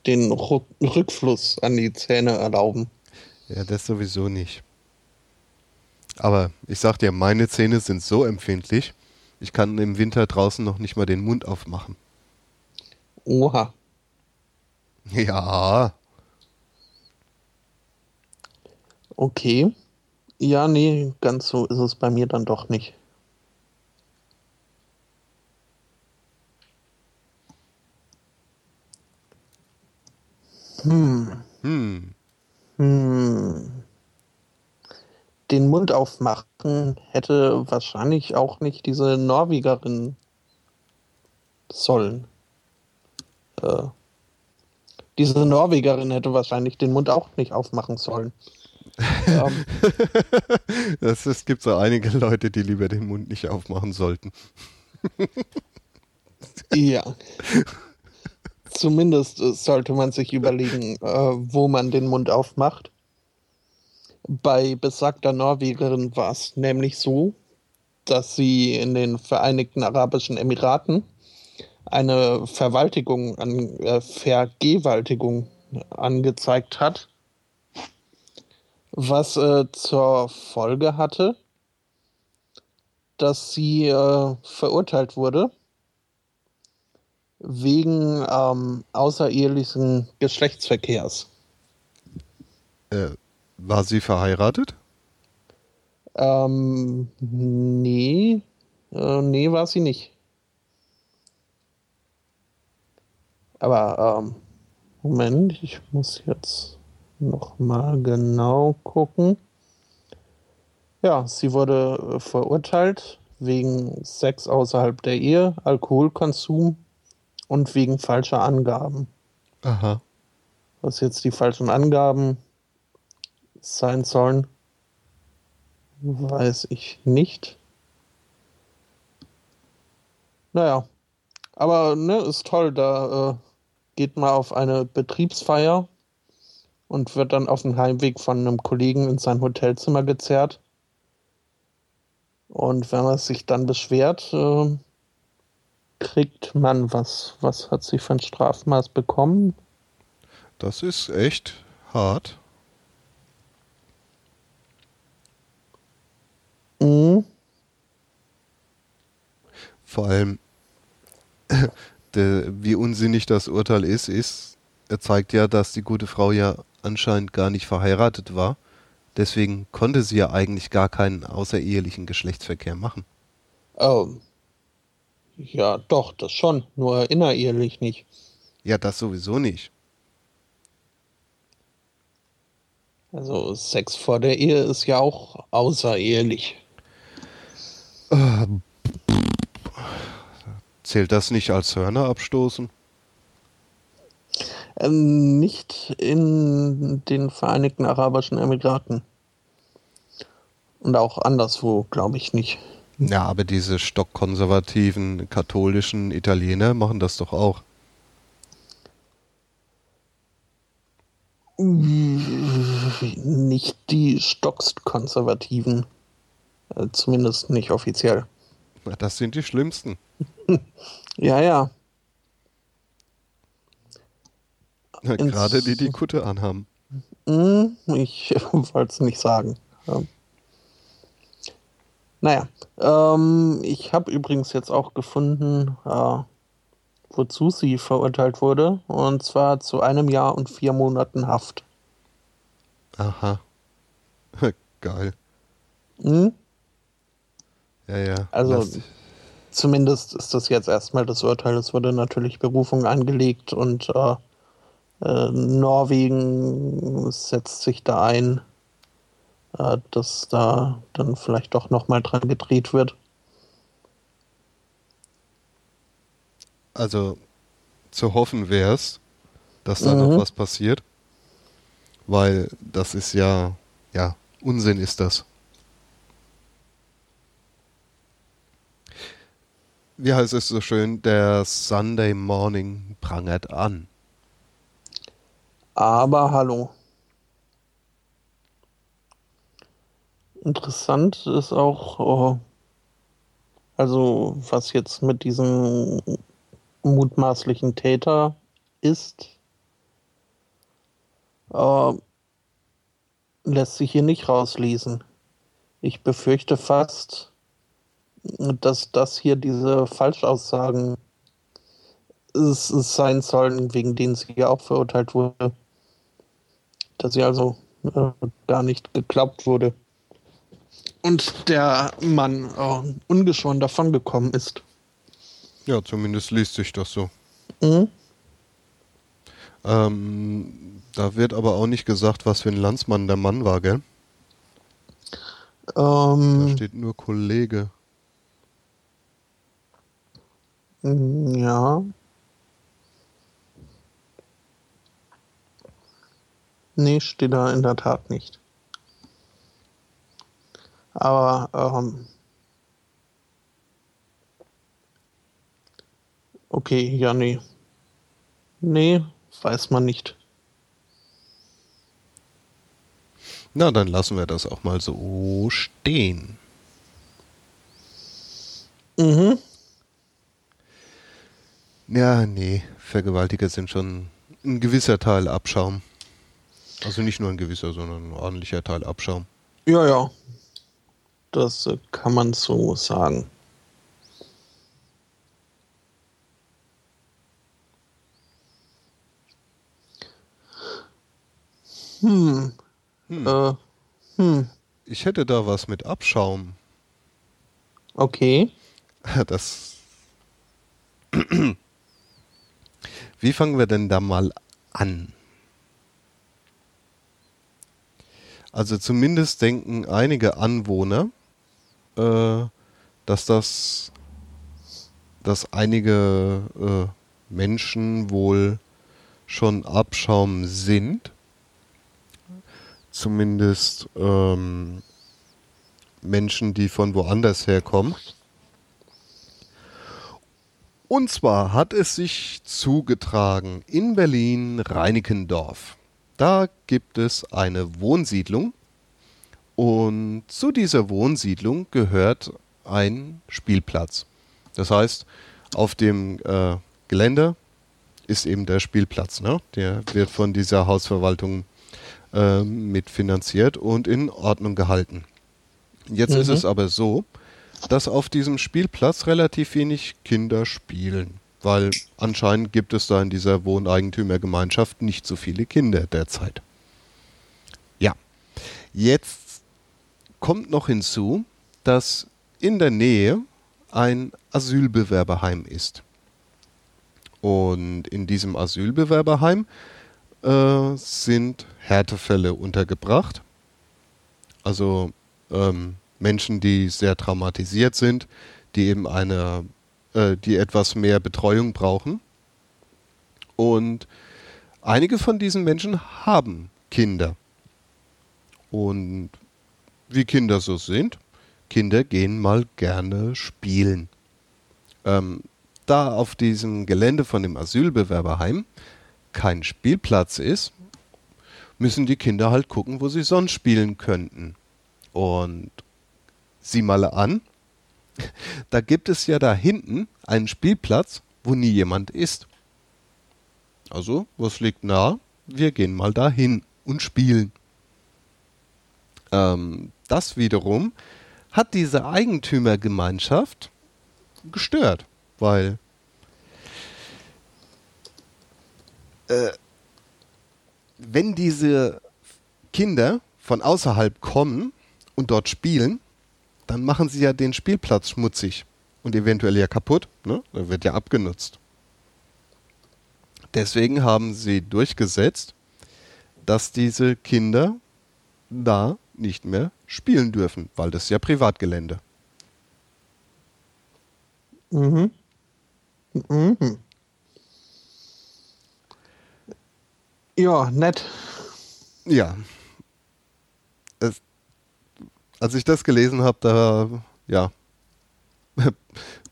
den Rückfluss an die Zähne erlauben. Ja, das sowieso nicht. Aber ich sag dir, meine Zähne sind so empfindlich, ich kann im Winter draußen noch nicht mal den Mund aufmachen. Oha. Ja. Okay. Ja, nee, ganz so ist es bei mir dann doch nicht. Hm. Hm. Hm. Den Mund aufmachen hätte wahrscheinlich auch nicht diese Norwegerin sollen. Äh, diese Norwegerin hätte wahrscheinlich den Mund auch nicht aufmachen sollen. ähm, das, es gibt so einige Leute, die lieber den Mund nicht aufmachen sollten. ja. Zumindest äh, sollte man sich überlegen, äh, wo man den Mund aufmacht. Bei besagter Norwegerin war es nämlich so, dass sie in den Vereinigten Arabischen Emiraten eine Verwaltigung an äh, Vergewaltigung angezeigt hat, was äh, zur Folge hatte, dass sie äh, verurteilt wurde wegen ähm, außerehelichen Geschlechtsverkehrs. Äh, war sie verheiratet? Ähm, nee, äh, nee, war sie nicht. Aber, ähm, Moment, ich muss jetzt noch mal genau gucken. Ja, sie wurde verurteilt wegen Sex außerhalb der Ehe, Alkoholkonsum und wegen falscher Angaben. Aha. Was jetzt die falschen Angaben sein sollen, weiß ich nicht. Naja, aber ne, ist toll, da äh, geht man auf eine Betriebsfeier und wird dann auf dem Heimweg von einem Kollegen in sein Hotelzimmer gezerrt. Und wenn man sich dann beschwert, äh, kriegt man was. Was hat sie für ein Strafmaß bekommen? Das ist echt hart. Mhm. Vor allem, der, wie unsinnig das Urteil ist, ist, er zeigt ja, dass die gute Frau ja anscheinend gar nicht verheiratet war. Deswegen konnte sie ja eigentlich gar keinen außerehelichen Geschlechtsverkehr machen. Oh, ja, doch, das schon, nur innerehelich nicht. Ja, das sowieso nicht. Also Sex vor der Ehe ist ja auch außerehelich. Äh, zählt das nicht als Hörner abstoßen? Ähm, nicht in den Vereinigten Arabischen Emiraten. Und auch anderswo, glaube ich nicht. Ja, aber diese stockkonservativen katholischen Italiener machen das doch auch. Nicht die stockkonservativen. Äh, zumindest nicht offiziell. Na, das sind die schlimmsten. ja, ja. Gerade die, die Kutte anhaben. Hm, ich wollte es nicht sagen. Ja. Naja, ähm, ich habe übrigens jetzt auch gefunden, äh, wozu sie verurteilt wurde. Und zwar zu einem Jahr und vier Monaten Haft. Aha. Geil. Hm? Ja, ja. Also Lass- zumindest ist das jetzt erstmal das Urteil. Es wurde natürlich Berufung angelegt und äh, äh, Norwegen setzt sich da ein, äh, dass da dann vielleicht doch nochmal dran gedreht wird. Also zu hoffen wäre es, dass da noch Mhm. was passiert. Weil das ist ja, ja, Unsinn ist das. Wie heißt es so schön? Der Sunday Morning prangert an. Aber hallo. Interessant ist auch, oh, also was jetzt mit diesem mutmaßlichen Täter ist, äh, lässt sich hier nicht rauslesen. Ich befürchte fast, dass das hier diese Falschaussagen sein sollen, wegen denen sie ja auch verurteilt wurde. Dass sie also äh, gar nicht geglaubt wurde. Und der Mann äh, ungeschoren davongekommen ist. Ja, zumindest liest sich das so. Mhm. Ähm, da wird aber auch nicht gesagt, was für ein Landsmann der Mann war, gell? Da Ähm, steht nur Kollege. mm, ja. Nee, steht da in der Tat nicht. Aber ähm, okay, ja, nee. Nee, weiß man nicht. Na, dann lassen wir das auch mal so stehen. Mhm. Ja, nee, Vergewaltiger sind schon ein gewisser Teil Abschaum. Also nicht nur ein gewisser, sondern ein ordentlicher Teil Abschaum. Ja, ja. Das kann man so sagen. Hm. Hm. Äh, hm. Ich hätte da was mit Abschaum. Okay. Das. Wie fangen wir denn da mal an? Also zumindest denken einige Anwohner, äh, dass das, dass einige äh, Menschen wohl schon Abschaum sind. Zumindest ähm, Menschen, die von woanders herkommen. Und zwar hat es sich zugetragen in Berlin-Reinickendorf. Da gibt es eine Wohnsiedlung und zu dieser Wohnsiedlung gehört ein Spielplatz. Das heißt, auf dem äh, Gelände ist eben der Spielplatz. Ne? Der wird von dieser Hausverwaltung äh, mitfinanziert und in Ordnung gehalten. Jetzt ist Mhm. es aber so, dass auf diesem Spielplatz relativ wenig Kinder spielen, weil anscheinend gibt es da in dieser Wohneigentümergemeinschaft nicht so viele Kinder derzeit. Ja, jetzt kommt noch hinzu, dass in der Nähe ein Asylbewerberheim ist. Und in diesem Asylbewerberheim äh, sind Härtefälle untergebracht. Also ähm, Menschen, die sehr traumatisiert sind, die eben eine, äh, die etwas mehr Betreuung brauchen. Und einige von diesen Menschen haben Kinder. Und wie Kinder so sind, Kinder gehen mal gerne spielen. Ähm, da auf diesem Gelände von dem Asylbewerberheim kein Spielplatz ist, müssen die Kinder halt gucken, wo sie sonst spielen könnten. Und sieh mal an, da gibt es ja da hinten einen Spielplatz, wo nie jemand ist. Also, was liegt nahe? Wir gehen mal dahin und spielen. Ähm, das wiederum hat diese Eigentümergemeinschaft gestört, weil äh, wenn diese Kinder von außerhalb kommen und dort spielen dann machen sie ja den Spielplatz schmutzig und eventuell ja kaputt. Ne? Da wird ja abgenutzt. Deswegen haben sie durchgesetzt, dass diese Kinder da nicht mehr spielen dürfen, weil das ist ja Privatgelände. Mhm. Mhm. Ja, nett. Ja. Es, als ich das gelesen habe, da, ja,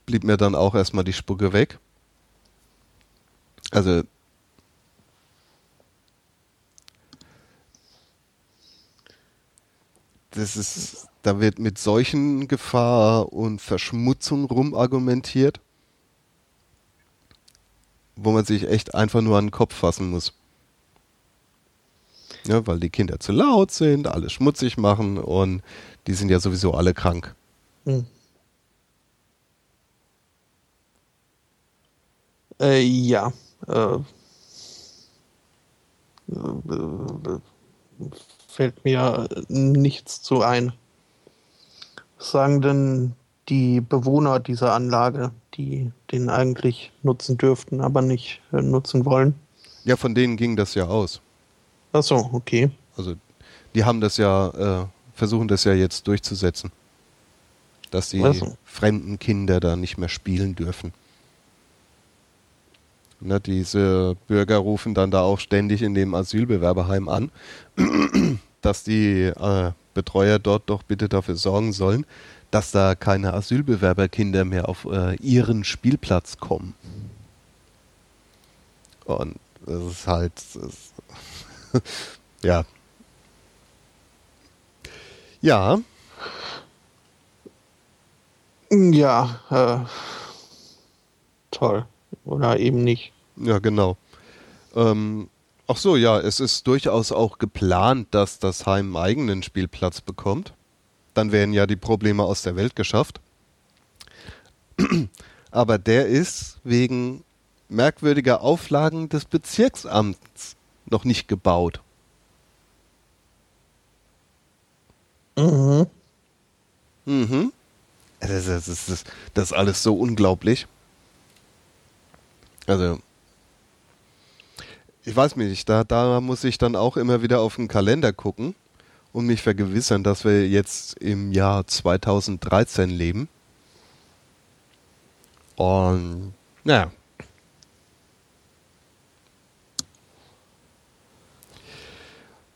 blieb mir dann auch erstmal die Spucke weg. Also, das ist, da wird mit solchen Gefahr und Verschmutzung rumargumentiert, wo man sich echt einfach nur an den Kopf fassen muss. Ja, weil die Kinder zu laut sind, alles schmutzig machen und die sind ja sowieso alle krank. Hm. Äh, ja. Äh, fällt mir nichts zu ein. Was sagen denn die Bewohner dieser Anlage, die den eigentlich nutzen dürften, aber nicht äh, nutzen wollen? Ja, von denen ging das ja aus. Ach so, okay. Also die haben das ja, äh, versuchen das ja jetzt durchzusetzen. Dass die so. fremden Kinder da nicht mehr spielen dürfen. Ne, diese Bürger rufen dann da auch ständig in dem Asylbewerberheim an, dass die äh, Betreuer dort doch bitte dafür sorgen sollen, dass da keine Asylbewerberkinder mehr auf äh, ihren Spielplatz kommen. Und das ist halt, das ja. Ja. Ja, äh, toll. Oder eben nicht. Ja, genau. Ähm, ach so, ja, es ist durchaus auch geplant, dass das Heim einen eigenen Spielplatz bekommt. Dann werden ja die Probleme aus der Welt geschafft. Aber der ist wegen merkwürdiger Auflagen des Bezirksamts noch nicht gebaut. Mhm. Mhm. Das, das, das, das ist alles so unglaublich. Also, ich weiß nicht, da, da muss ich dann auch immer wieder auf den Kalender gucken und mich vergewissern, dass wir jetzt im Jahr 2013 leben. Und, naja,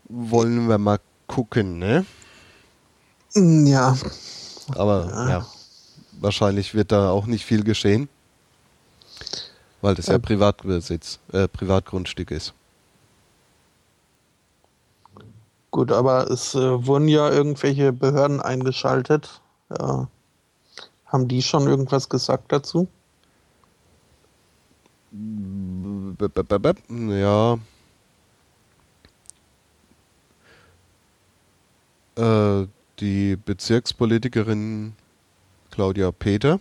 wollen wir mal gucken, ne? Mm, ja. Aber ja. ja. wahrscheinlich wird da auch nicht viel geschehen, weil das ja, Privatbesitz, äh, Privatgrundstück ist. Gut, aber es äh, wurden ja irgendwelche Behörden eingeschaltet. Ja. Haben die schon irgendwas gesagt dazu? Ja, Äh, die Bezirkspolitikerin Claudia Peter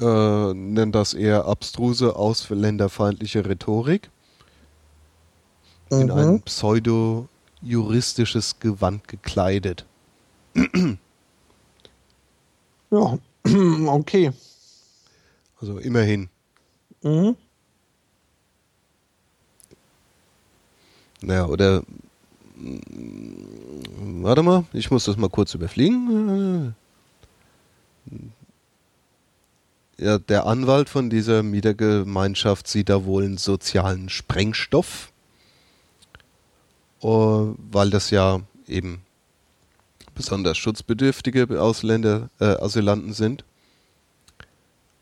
äh, nennt das eher abstruse, ausländerfeindliche Rhetorik mhm. in ein pseudo-juristisches Gewand gekleidet. ja, okay. Also immerhin. Mhm. Naja, oder Warte mal, ich muss das mal kurz überfliegen. Der Anwalt von dieser Mietergemeinschaft sieht da wohl einen sozialen Sprengstoff, oh, weil das ja eben besonders schutzbedürftige Ausländer, äh, Asylanten sind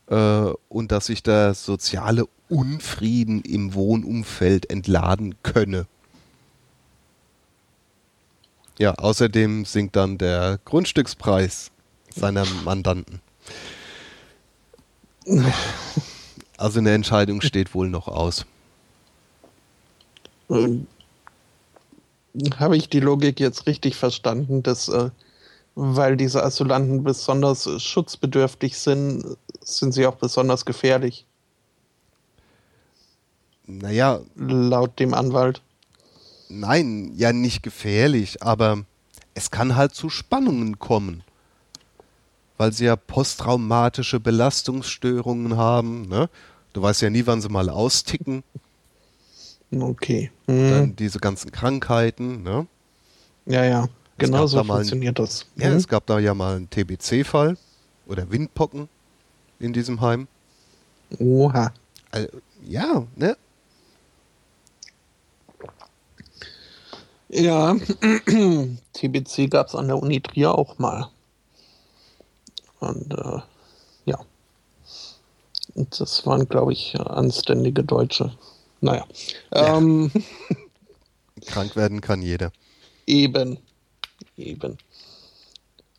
äh, und dass sich der soziale Unfrieden im Wohnumfeld entladen könne. Ja, außerdem sinkt dann der Grundstückspreis seiner Mandanten. Also eine Entscheidung steht wohl noch aus. Ähm, Habe ich die Logik jetzt richtig verstanden, dass äh, weil diese Asylanten besonders schutzbedürftig sind, sind sie auch besonders gefährlich? Naja. Laut dem Anwalt nein, ja nicht gefährlich, aber es kann halt zu Spannungen kommen. Weil sie ja posttraumatische Belastungsstörungen haben. Ne? Du weißt ja nie, wann sie mal austicken. Okay. Mhm. Dann diese ganzen Krankheiten. Ne? Ja, ja. Genau so funktioniert ein, das. Ja, mhm. es gab da ja mal einen TBC-Fall oder Windpocken in diesem Heim. Oha. Also, ja, ne? Ja, TBC gab es an der Uni Trier auch mal. Und äh, ja. Und das waren, glaube ich, anständige Deutsche. Naja. Ja. Ähm, Krank werden kann jeder. Eben. Eben.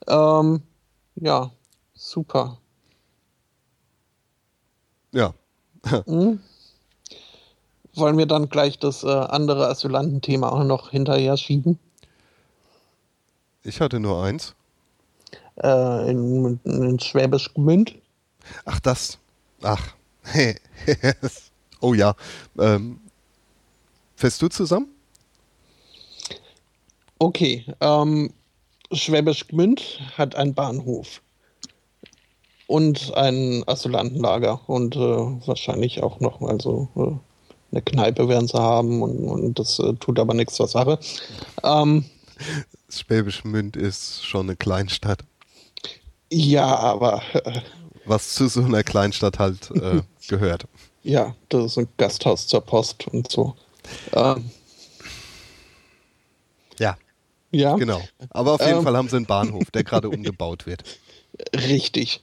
Ähm, ja, super. Ja. hm? Wollen wir dann gleich das äh, andere Asylantenthema auch noch hinterher schieben? Ich hatte nur eins. Äh, in, in Schwäbisch Gmünd. Ach, das. Ach. oh ja. Ähm, fährst du zusammen? Okay. Ähm, Schwäbisch Gmünd hat einen Bahnhof und ein Asylantenlager und äh, wahrscheinlich auch noch mal so äh, eine Kneipe werden sie haben und, und das äh, tut aber nichts zur Sache. Ähm, Schwäbisch Münd ist schon eine Kleinstadt. Ja, aber. Äh, Was zu so einer Kleinstadt halt äh, gehört. Ja, das ist ein Gasthaus zur Post und so. Ähm, ja. Ja. Genau. Aber auf jeden ähm, Fall haben sie einen Bahnhof, der gerade umgebaut wird. Richtig.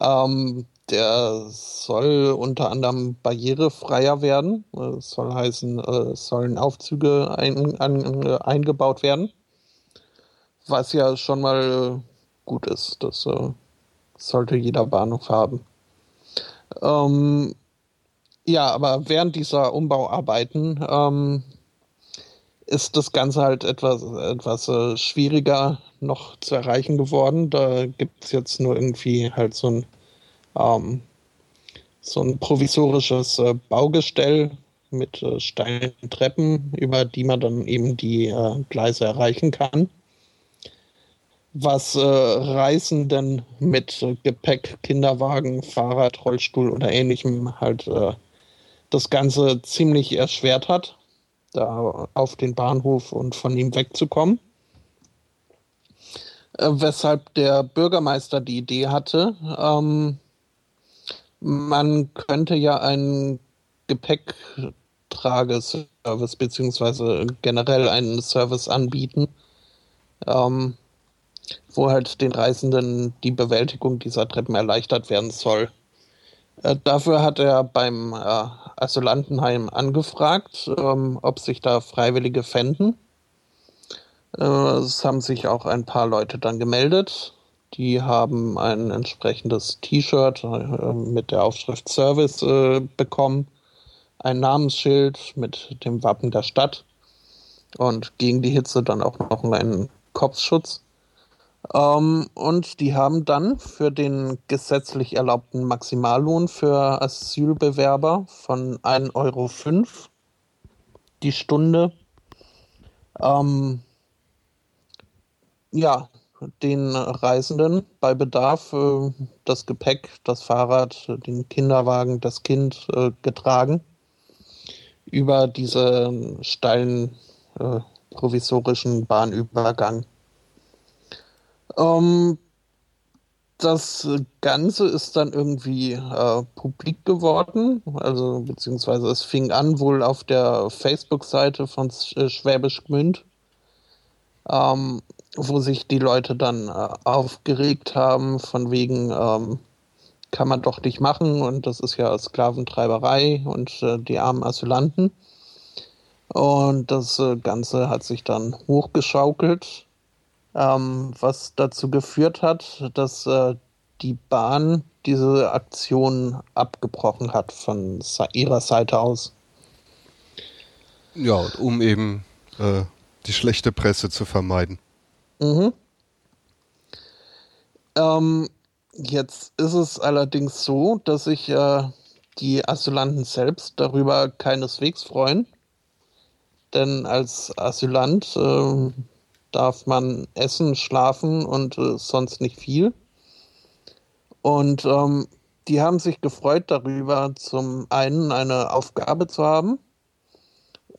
Ähm, der soll unter anderem barrierefreier werden. Das soll heißen, es sollen Aufzüge ein, ein, eingebaut werden. Was ja schon mal gut ist. Das äh, sollte jeder Bahnhof haben. Ähm, ja, aber während dieser Umbauarbeiten ähm, ist das Ganze halt etwas, etwas äh, schwieriger noch zu erreichen geworden. Da gibt es jetzt nur irgendwie halt so ein ähm, so ein provisorisches äh, Baugestell mit äh, steilen Treppen, über die man dann eben die äh, Gleise erreichen kann. Was äh, Reisenden mit äh, Gepäck, Kinderwagen, Fahrrad, Rollstuhl oder ähnlichem halt äh, das Ganze ziemlich erschwert hat, da auf den Bahnhof und von ihm wegzukommen. weshalb der Bürgermeister die Idee hatte, ähm, man könnte ja einen Gepäcktrageservice beziehungsweise generell einen Service anbieten, ähm, wo halt den Reisenden die Bewältigung dieser Treppen erleichtert werden soll. Äh, dafür hat er beim äh, Asylantenheim angefragt, ähm, ob sich da Freiwillige fänden. Äh, es haben sich auch ein paar Leute dann gemeldet. Die haben ein entsprechendes T-Shirt äh, mit der Aufschrift Service äh, bekommen, ein Namensschild mit dem Wappen der Stadt und gegen die Hitze dann auch noch einen Kopfschutz. Ähm, und die haben dann für den gesetzlich erlaubten Maximallohn für Asylbewerber von 1,05 Euro die Stunde ähm, ja, den Reisenden bei Bedarf äh, das Gepäck, das Fahrrad, den Kinderwagen, das Kind äh, getragen über diesen steilen äh, provisorischen Bahnübergang. Ähm, das Ganze ist dann irgendwie äh, publik geworden, also beziehungsweise es fing an wohl auf der Facebook-Seite von äh, Schwäbisch Gmünd. Ähm, wo sich die Leute dann äh, aufgeregt haben, von wegen, ähm, kann man doch nicht machen und das ist ja Sklaventreiberei und äh, die armen Asylanten. Und das äh, Ganze hat sich dann hochgeschaukelt, ähm, was dazu geführt hat, dass äh, die Bahn diese Aktion abgebrochen hat von ihrer Seite aus. Ja, um eben äh, die schlechte Presse zu vermeiden. Mhm. Ähm, jetzt ist es allerdings so, dass sich äh, die Asylanten selbst darüber keineswegs freuen. Denn als Asylant äh, darf man essen, schlafen und äh, sonst nicht viel. Und ähm, die haben sich gefreut darüber, zum einen eine Aufgabe zu haben,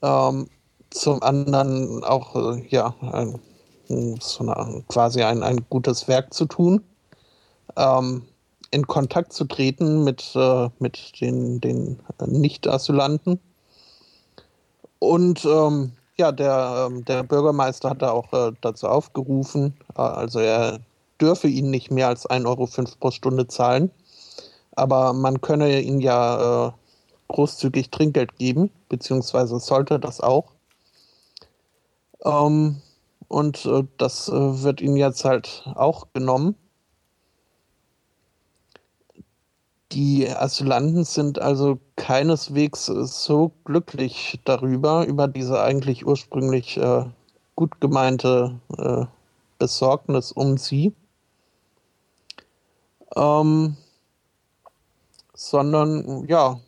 ähm, zum anderen auch äh, ja ein, so eine, quasi ein, ein gutes Werk zu tun, ähm, in Kontakt zu treten mit, äh, mit den, den Nicht-Asylanten. Und ähm, ja, der, ähm, der Bürgermeister hat da auch äh, dazu aufgerufen, äh, also er dürfe ihnen nicht mehr als 1,05 Euro pro Stunde zahlen, aber man könne ihnen ja äh, großzügig Trinkgeld geben, beziehungsweise sollte das auch. Ähm, und das wird ihnen jetzt halt auch genommen. Die Asylanten sind also keineswegs so glücklich darüber, über diese eigentlich ursprünglich äh, gut gemeinte äh, Besorgnis um sie, ähm, sondern ja,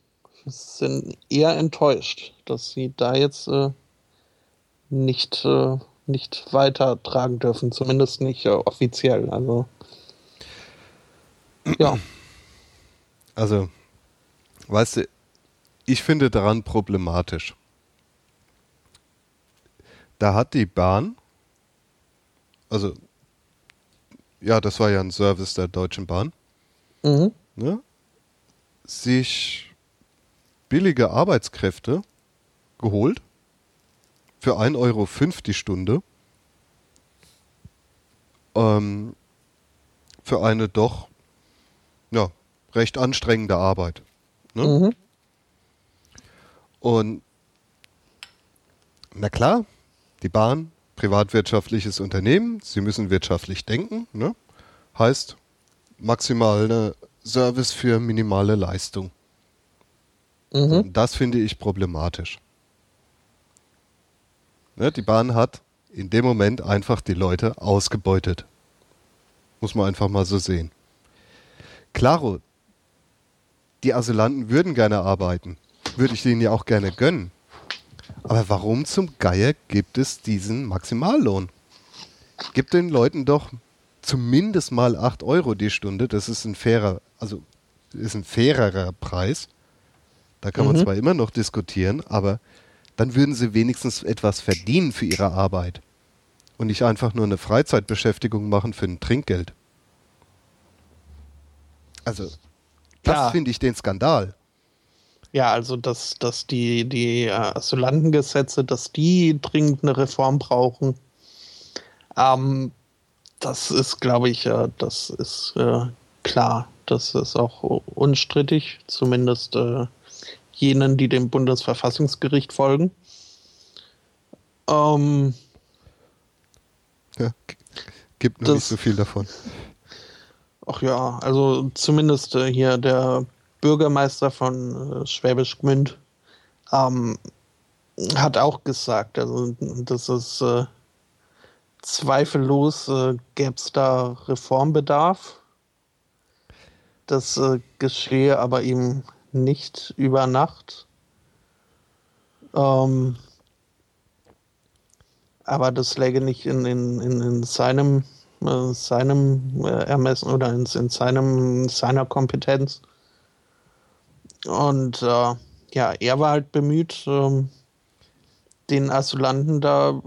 sind eher enttäuscht, dass sie da jetzt äh, nicht, äh, nicht weitertragen dürfen, zumindest nicht äh, offiziell. Also ja. Also, weißt du, ich finde daran problematisch. Da hat die Bahn, also ja, das war ja ein Service der Deutschen Bahn, mhm. ne, sich billige Arbeitskräfte geholt für 1,05 Euro die Stunde ähm, für eine doch ja, recht anstrengende Arbeit. Ne? Mhm. Und na klar, die Bahn, privatwirtschaftliches Unternehmen, sie müssen wirtschaftlich denken, ne? heißt maximale Service für minimale Leistung. Mhm. Das finde ich problematisch. Ne, die Bahn hat in dem Moment einfach die Leute ausgebeutet. Muss man einfach mal so sehen. Klaro, die Asylanten würden gerne arbeiten. Würde ich denen ja auch gerne gönnen. Aber warum zum Geier gibt es diesen Maximallohn? Gibt den Leuten doch zumindest mal 8 Euro die Stunde. Das ist ein fairer, also ist ein fairerer Preis. Da kann mhm. man zwar immer noch diskutieren, aber dann würden sie wenigstens etwas verdienen für ihre Arbeit und nicht einfach nur eine Freizeitbeschäftigung machen für ein Trinkgeld. Also, das finde ich den Skandal. Ja, also dass, dass die, die äh, Asylantengesetze, dass die dringend eine Reform brauchen, ähm, das ist, glaube ich, äh, das ist äh, klar. Das ist auch unstrittig, zumindest äh, jenen, die dem Bundesverfassungsgericht folgen. Ähm, ja, gibt nur das, nicht so viel davon. Ach ja, also zumindest äh, hier der Bürgermeister von äh, Schwäbisch Gmünd ähm, hat auch gesagt, also dass es äh, zweifellos äh, gäbe es da Reformbedarf. Das äh, geschehe aber ihm nicht über Nacht. Ähm, aber das läge nicht in, in, in, in seinem, äh, seinem äh, Ermessen oder in, in seinem, seiner Kompetenz. Und äh, ja, er war halt bemüht, ähm, den Asylanten da,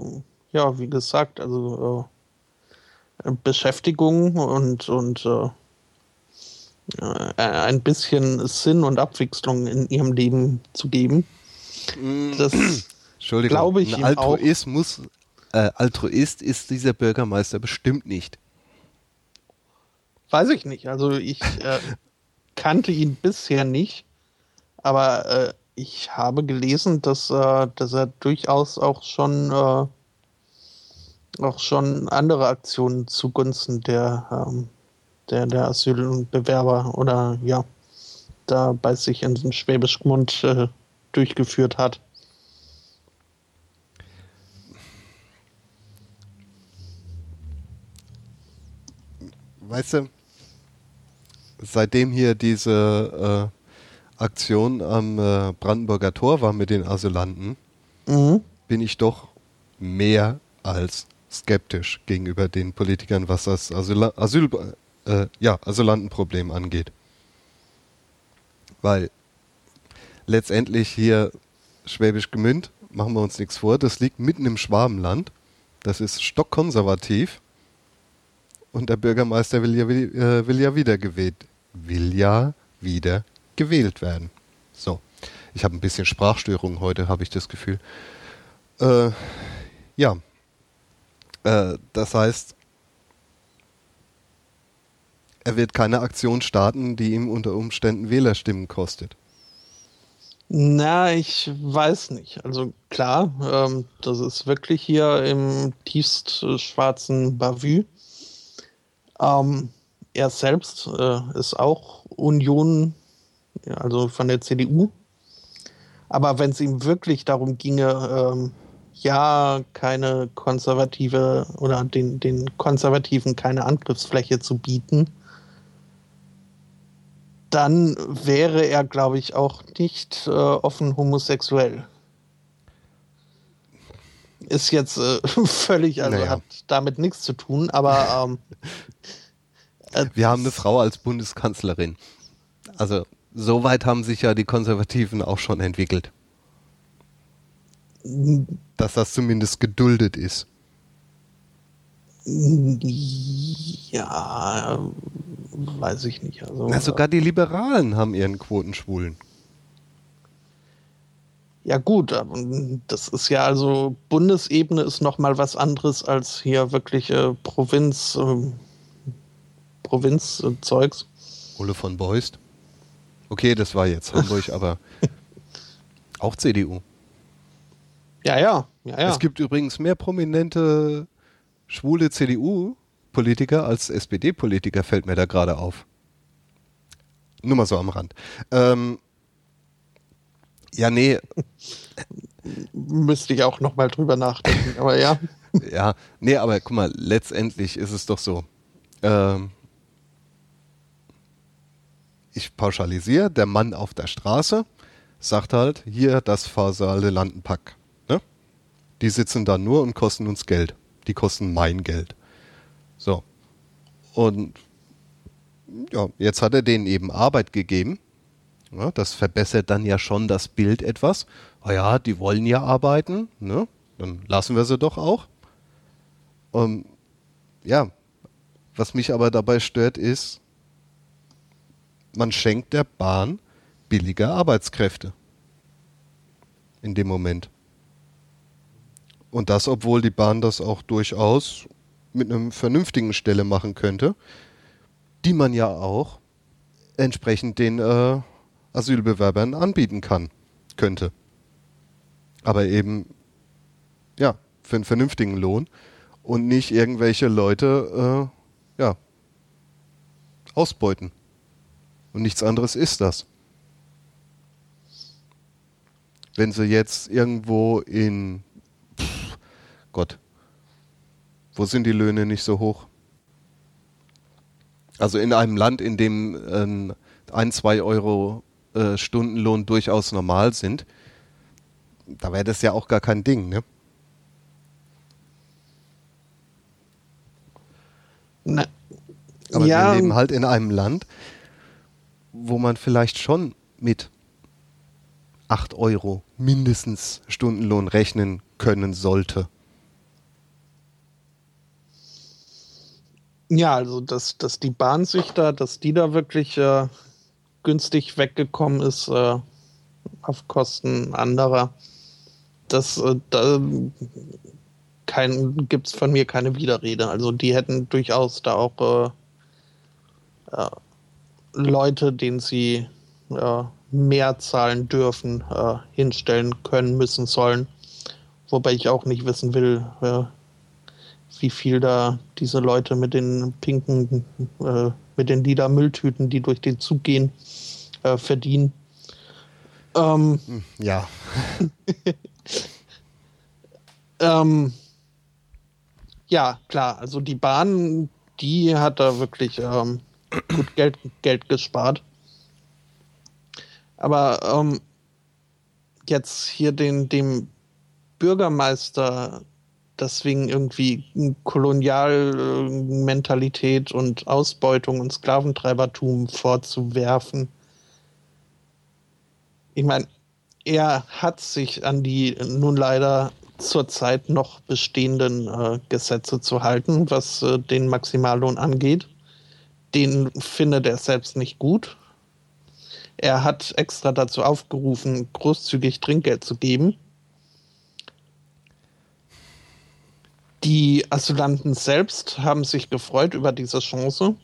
ja, wie gesagt, also äh, Beschäftigung und, und äh, ein bisschen Sinn und Abwechslung in ihrem Leben zu geben. Mm. Das glaube ich ein Altruismus, äh, Altruist ist dieser Bürgermeister bestimmt nicht. Weiß ich nicht. Also ich äh, kannte ihn bisher nicht, aber äh, ich habe gelesen, dass, äh, dass er durchaus auch schon äh, auch schon andere Aktionen zugunsten der ähm, der, der Asylbewerber oder ja, da bei sich in den Schwäbisch Gmund äh, durchgeführt hat. Weißt du, seitdem hier diese äh, Aktion am äh, Brandenburger Tor war mit den Asylanten, mhm. bin ich doch mehr als skeptisch gegenüber den Politikern, was das Asyl, Asyl äh, ja, Asylantenproblem angeht. Weil letztendlich hier Schwäbisch Gemünd, machen wir uns nichts vor, das liegt mitten im Schwabenland. Das ist stockkonservativ. Und der Bürgermeister will ja, äh, will ja wieder gewählt, will ja wieder gewählt werden. So. Ich habe ein bisschen Sprachstörung heute, habe ich das Gefühl. Äh, ja. Äh, das heißt, er wird keine Aktion starten, die ihm unter Umständen Wählerstimmen kostet. Na, ich weiß nicht. Also klar, ähm, das ist wirklich hier im tiefst schwarzen Bavü. Ähm, er selbst äh, ist auch Union, also von der CDU. Aber wenn es ihm wirklich darum ginge, ähm, ja, keine konservative oder den, den Konservativen keine Angriffsfläche zu bieten, dann wäre er, glaube ich, auch nicht äh, offen homosexuell. Ist jetzt äh, völlig, also naja. hat damit nichts zu tun, aber. Ähm, äh, Wir haben eine Frau als Bundeskanzlerin. Also, so weit haben sich ja die Konservativen auch schon entwickelt. Dass das zumindest geduldet ist. Ja, weiß ich nicht. Also, Na, sogar die Liberalen haben ihren Quotenschwulen. Ja gut, das ist ja also Bundesebene ist noch mal was anderes als hier wirklich äh, Provinz äh, Provinzzeugs. Äh, Ole von Beust. Okay, das war jetzt Hamburg, aber auch CDU. Ja, ja, ja, ja. Es gibt übrigens mehr prominente schwule CDU-Politiker als SPD-Politiker, fällt mir da gerade auf. Nur mal so am Rand. Ähm, ja, nee. Müsste ich auch noch mal drüber nachdenken, aber ja. ja, nee, aber guck mal, letztendlich ist es doch so. Ähm, ich pauschalisiere, der Mann auf der Straße sagt halt, hier das fasale Landenpack. Ne? Die sitzen da nur und kosten uns Geld die kosten mein Geld. So. Und ja, jetzt hat er denen eben Arbeit gegeben. Ja, das verbessert dann ja schon das Bild etwas. Ah ja, die wollen ja arbeiten, ne? Dann lassen wir sie doch auch. Und ja, was mich aber dabei stört, ist, man schenkt der Bahn billige Arbeitskräfte. In dem Moment. Und das, obwohl die Bahn das auch durchaus mit einem vernünftigen Stelle machen könnte, die man ja auch entsprechend den äh, Asylbewerbern anbieten kann, könnte. Aber eben, ja, für einen vernünftigen Lohn und nicht irgendwelche Leute, äh, ja, ausbeuten. Und nichts anderes ist das. Wenn sie jetzt irgendwo in Gott, wo sind die Löhne nicht so hoch? Also in einem Land, in dem äh, ein, zwei Euro äh, Stundenlohn durchaus normal sind, da wäre das ja auch gar kein Ding, ne? Na, Aber ja. wir leben halt in einem Land, wo man vielleicht schon mit 8 Euro mindestens Stundenlohn rechnen können sollte. Ja, also dass, dass die Bahn sich da, dass die da wirklich äh, günstig weggekommen ist äh, auf Kosten anderer, das äh, da gibt es von mir keine Widerrede. Also die hätten durchaus da auch äh, äh, Leute, denen sie äh, mehr zahlen dürfen, äh, hinstellen können, müssen, sollen. Wobei ich auch nicht wissen will, wie viel da diese Leute mit den pinken, äh, mit den lila Mülltüten, die durch den Zug gehen, äh, verdienen. Ähm, hm, ja. ähm, ja, klar, also die Bahn, die hat da wirklich ähm, gut Geld, Geld gespart. Aber ähm, jetzt hier den, dem Bürgermeister deswegen irgendwie Kolonialmentalität und Ausbeutung und Sklaventreibertum vorzuwerfen. Ich meine, er hat sich an die nun leider zurzeit noch bestehenden äh, Gesetze zu halten, was äh, den Maximallohn angeht. Den findet er selbst nicht gut. Er hat extra dazu aufgerufen, großzügig Trinkgeld zu geben. Die Asylanten selbst haben sich gefreut über diese Chance.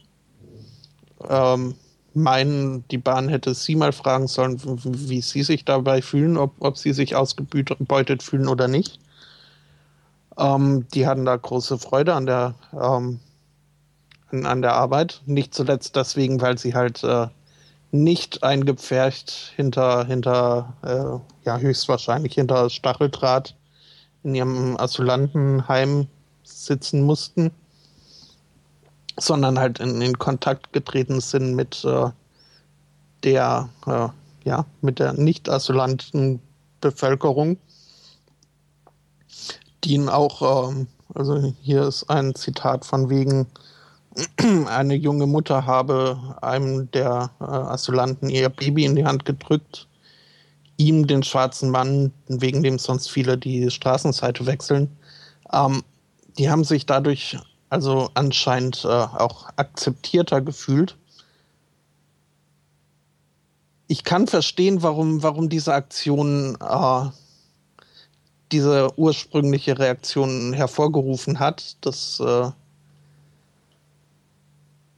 Ähm, meinen, die Bahn hätte sie mal fragen sollen, wie sie sich dabei fühlen, ob, ob sie sich ausgebeutet fühlen oder nicht. Ähm, die hatten da große Freude an der, ähm, an, an, der Arbeit. Nicht zuletzt deswegen, weil sie halt äh, nicht eingepfercht hinter, hinter äh, ja, höchstwahrscheinlich hinter Stacheldraht in ihrem Asylantenheim sitzen mussten, sondern halt in, in Kontakt getreten sind mit äh, der, äh, ja, mit der nicht-asylanten Bevölkerung, die ihn auch, ähm, also hier ist ein Zitat von wegen, eine junge Mutter habe einem der äh, Asylanten ihr Baby in die Hand gedrückt ihm, den schwarzen Mann, wegen dem sonst viele die Straßenseite wechseln, ähm, die haben sich dadurch also anscheinend äh, auch akzeptierter gefühlt. Ich kann verstehen, warum, warum diese Aktion äh, diese ursprüngliche Reaktion hervorgerufen hat. Das äh,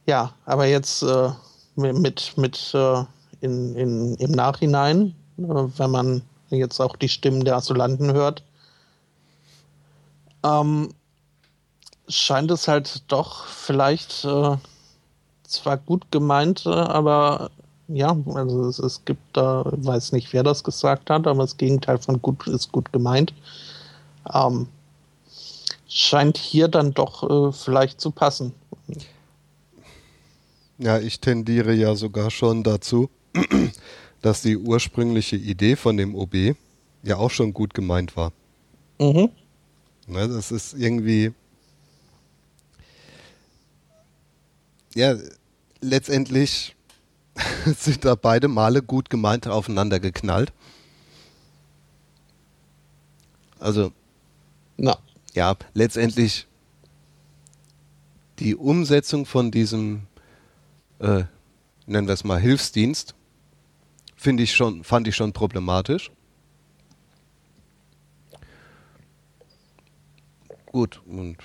ja, aber jetzt äh, mit, mit äh, in, in, im Nachhinein wenn man jetzt auch die Stimmen der Asylanten hört, ähm, scheint es halt doch vielleicht äh, zwar gut gemeint, äh, aber ja, also es, es gibt da, weiß nicht, wer das gesagt hat, aber das Gegenteil von gut ist gut gemeint. Ähm, scheint hier dann doch äh, vielleicht zu passen. Ja, ich tendiere ja sogar schon dazu, dass die ursprüngliche Idee von dem OB ja auch schon gut gemeint war. Mhm. Ne, das ist irgendwie. Ja, letztendlich sind da beide Male gut gemeint aufeinander geknallt. Also, Na. ja, letztendlich die Umsetzung von diesem, äh, nennen wir es mal, Hilfsdienst, finde ich schon, fand ich schon problematisch. Gut, und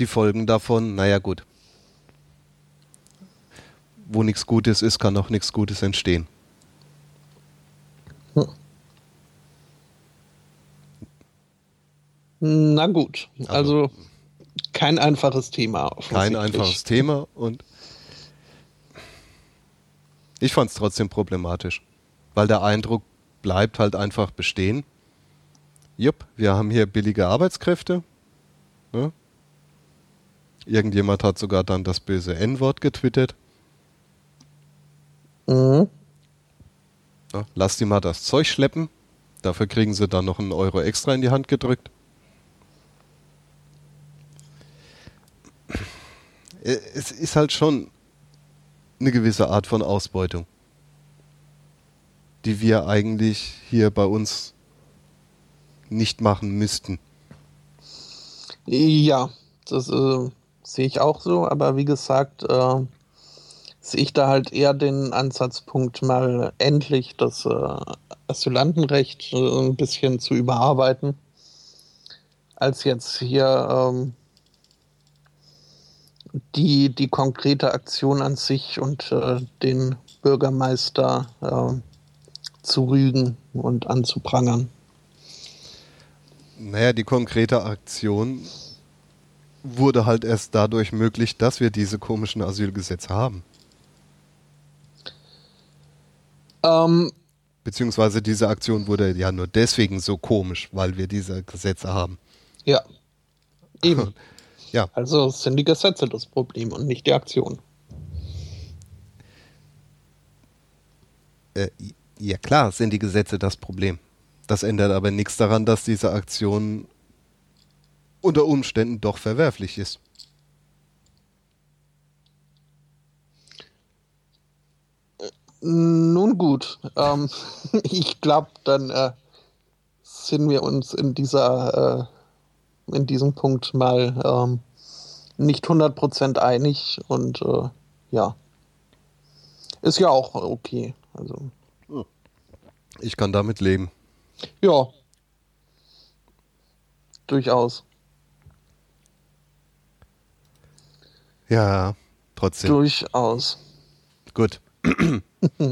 die Folgen davon, naja gut. Wo nichts Gutes ist, kann auch nichts Gutes entstehen. Hm. Na gut, also, also kein einfaches Thema. Kein einfaches Thema und ich fand es trotzdem problematisch, weil der Eindruck bleibt halt einfach bestehen. Jupp, wir haben hier billige Arbeitskräfte. Ne? Irgendjemand hat sogar dann das böse N-Wort getwittert. Mhm. Ja, lass die mal das Zeug schleppen. Dafür kriegen sie dann noch einen Euro extra in die Hand gedrückt. Es ist halt schon eine gewisse Art von Ausbeutung, die wir eigentlich hier bei uns nicht machen müssten. Ja, das äh, sehe ich auch so, aber wie gesagt, äh, sehe ich da halt eher den Ansatzpunkt, mal endlich das äh, Asylantenrecht äh, ein bisschen zu überarbeiten, als jetzt hier ähm, die, die konkrete Aktion an sich und äh, den Bürgermeister äh, zu rügen und anzuprangern. Naja, die konkrete Aktion wurde halt erst dadurch möglich, dass wir diese komischen Asylgesetze haben. Ähm, Beziehungsweise diese Aktion wurde ja nur deswegen so komisch, weil wir diese Gesetze haben. Ja. Eben. Ja. Also sind die Gesetze das Problem und nicht die Aktion. Äh, ja klar sind die Gesetze das Problem. Das ändert aber nichts daran, dass diese Aktion unter Umständen doch verwerflich ist. Nun gut, ähm, ich glaube, dann äh, sind wir uns in dieser äh, in diesem Punkt mal ähm, nicht 100% einig und äh, ja, ist ja auch okay. Also ich kann damit leben. Ja, durchaus. Ja, trotzdem. Durchaus. Gut.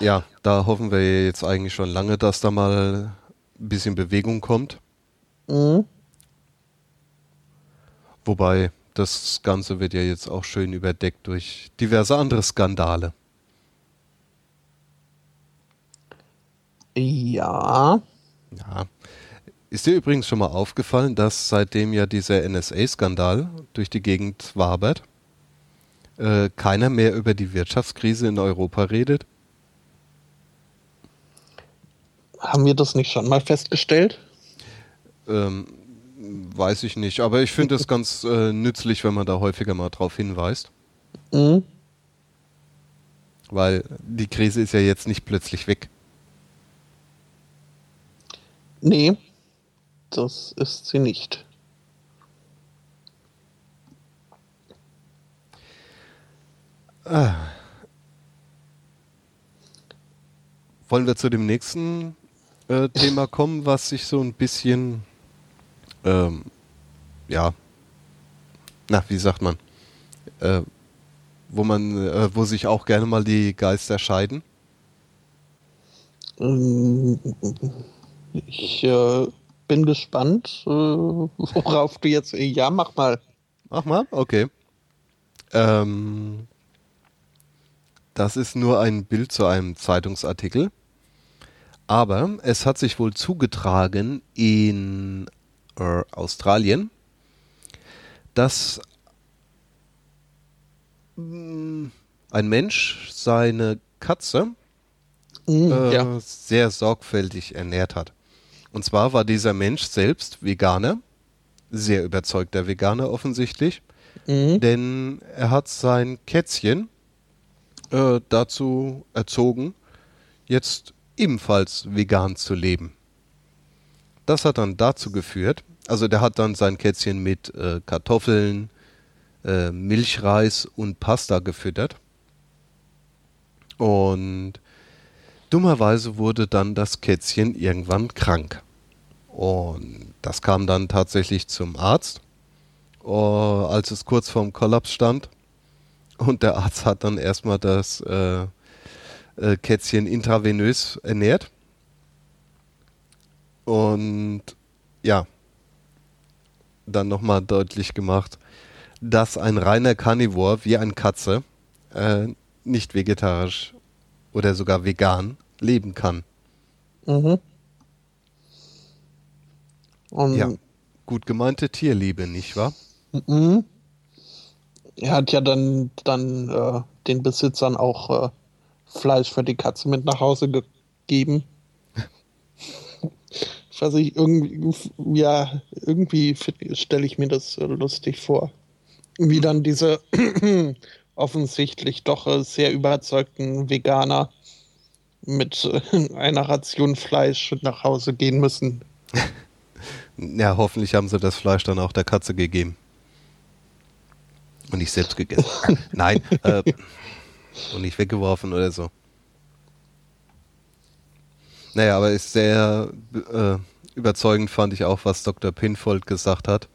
ja, da hoffen wir jetzt eigentlich schon lange, dass da mal ein bisschen Bewegung kommt. Mhm. Wobei das Ganze wird ja jetzt auch schön überdeckt durch diverse andere Skandale. Ja. Ja. Ist dir übrigens schon mal aufgefallen, dass seitdem ja dieser NSA-Skandal durch die Gegend wabert, äh, keiner mehr über die Wirtschaftskrise in Europa redet? Haben wir das nicht schon mal festgestellt? Ähm, weiß ich nicht, aber ich finde es ganz äh, nützlich, wenn man da häufiger mal drauf hinweist. Mhm. Weil die Krise ist ja jetzt nicht plötzlich weg. Nee, das ist sie nicht. Ah. Wollen wir zu dem nächsten äh, Thema kommen, was sich so ein bisschen, ähm, ja, na, wie sagt man, äh, wo man, äh, wo sich auch gerne mal die Geister scheiden? Ich äh, bin gespannt, äh, worauf du jetzt. Ja, mach mal. Mach mal, okay. Ähm, das ist nur ein Bild zu einem Zeitungsartikel. Aber es hat sich wohl zugetragen in äh, Australien, dass äh, ein Mensch seine Katze mm, äh, ja. sehr sorgfältig ernährt hat. Und zwar war dieser Mensch selbst Veganer, sehr überzeugter Veganer offensichtlich, mhm. denn er hat sein Kätzchen äh, dazu erzogen, jetzt ebenfalls vegan zu leben. Das hat dann dazu geführt, also der hat dann sein Kätzchen mit äh, Kartoffeln, äh, Milchreis und Pasta gefüttert. Und dummerweise wurde dann das Kätzchen irgendwann krank. Und das kam dann tatsächlich zum Arzt, uh, als es kurz vorm Kollaps stand. Und der Arzt hat dann erstmal das äh, äh, Kätzchen intravenös ernährt. Und ja, dann nochmal deutlich gemacht, dass ein reiner Carnivore wie ein Katze äh, nicht vegetarisch oder sogar vegan leben kann. Mhm. Und ja, gut gemeinte Tierliebe, nicht wahr? Mhm. Er hat ja dann, dann äh, den Besitzern auch äh, Fleisch für die Katze mit nach Hause gegeben. Was ich irgendwie, ja, irgendwie stelle ich mir das lustig vor. Wie dann diese offensichtlich doch äh, sehr überzeugten Veganer mit äh, einer Ration Fleisch nach Hause gehen müssen. Ja, hoffentlich haben sie das Fleisch dann auch der Katze gegeben. Und nicht selbst gegessen. Nein, äh, und nicht weggeworfen oder so. Naja, aber ist sehr äh, überzeugend fand ich auch, was Dr. Pinfold gesagt hat.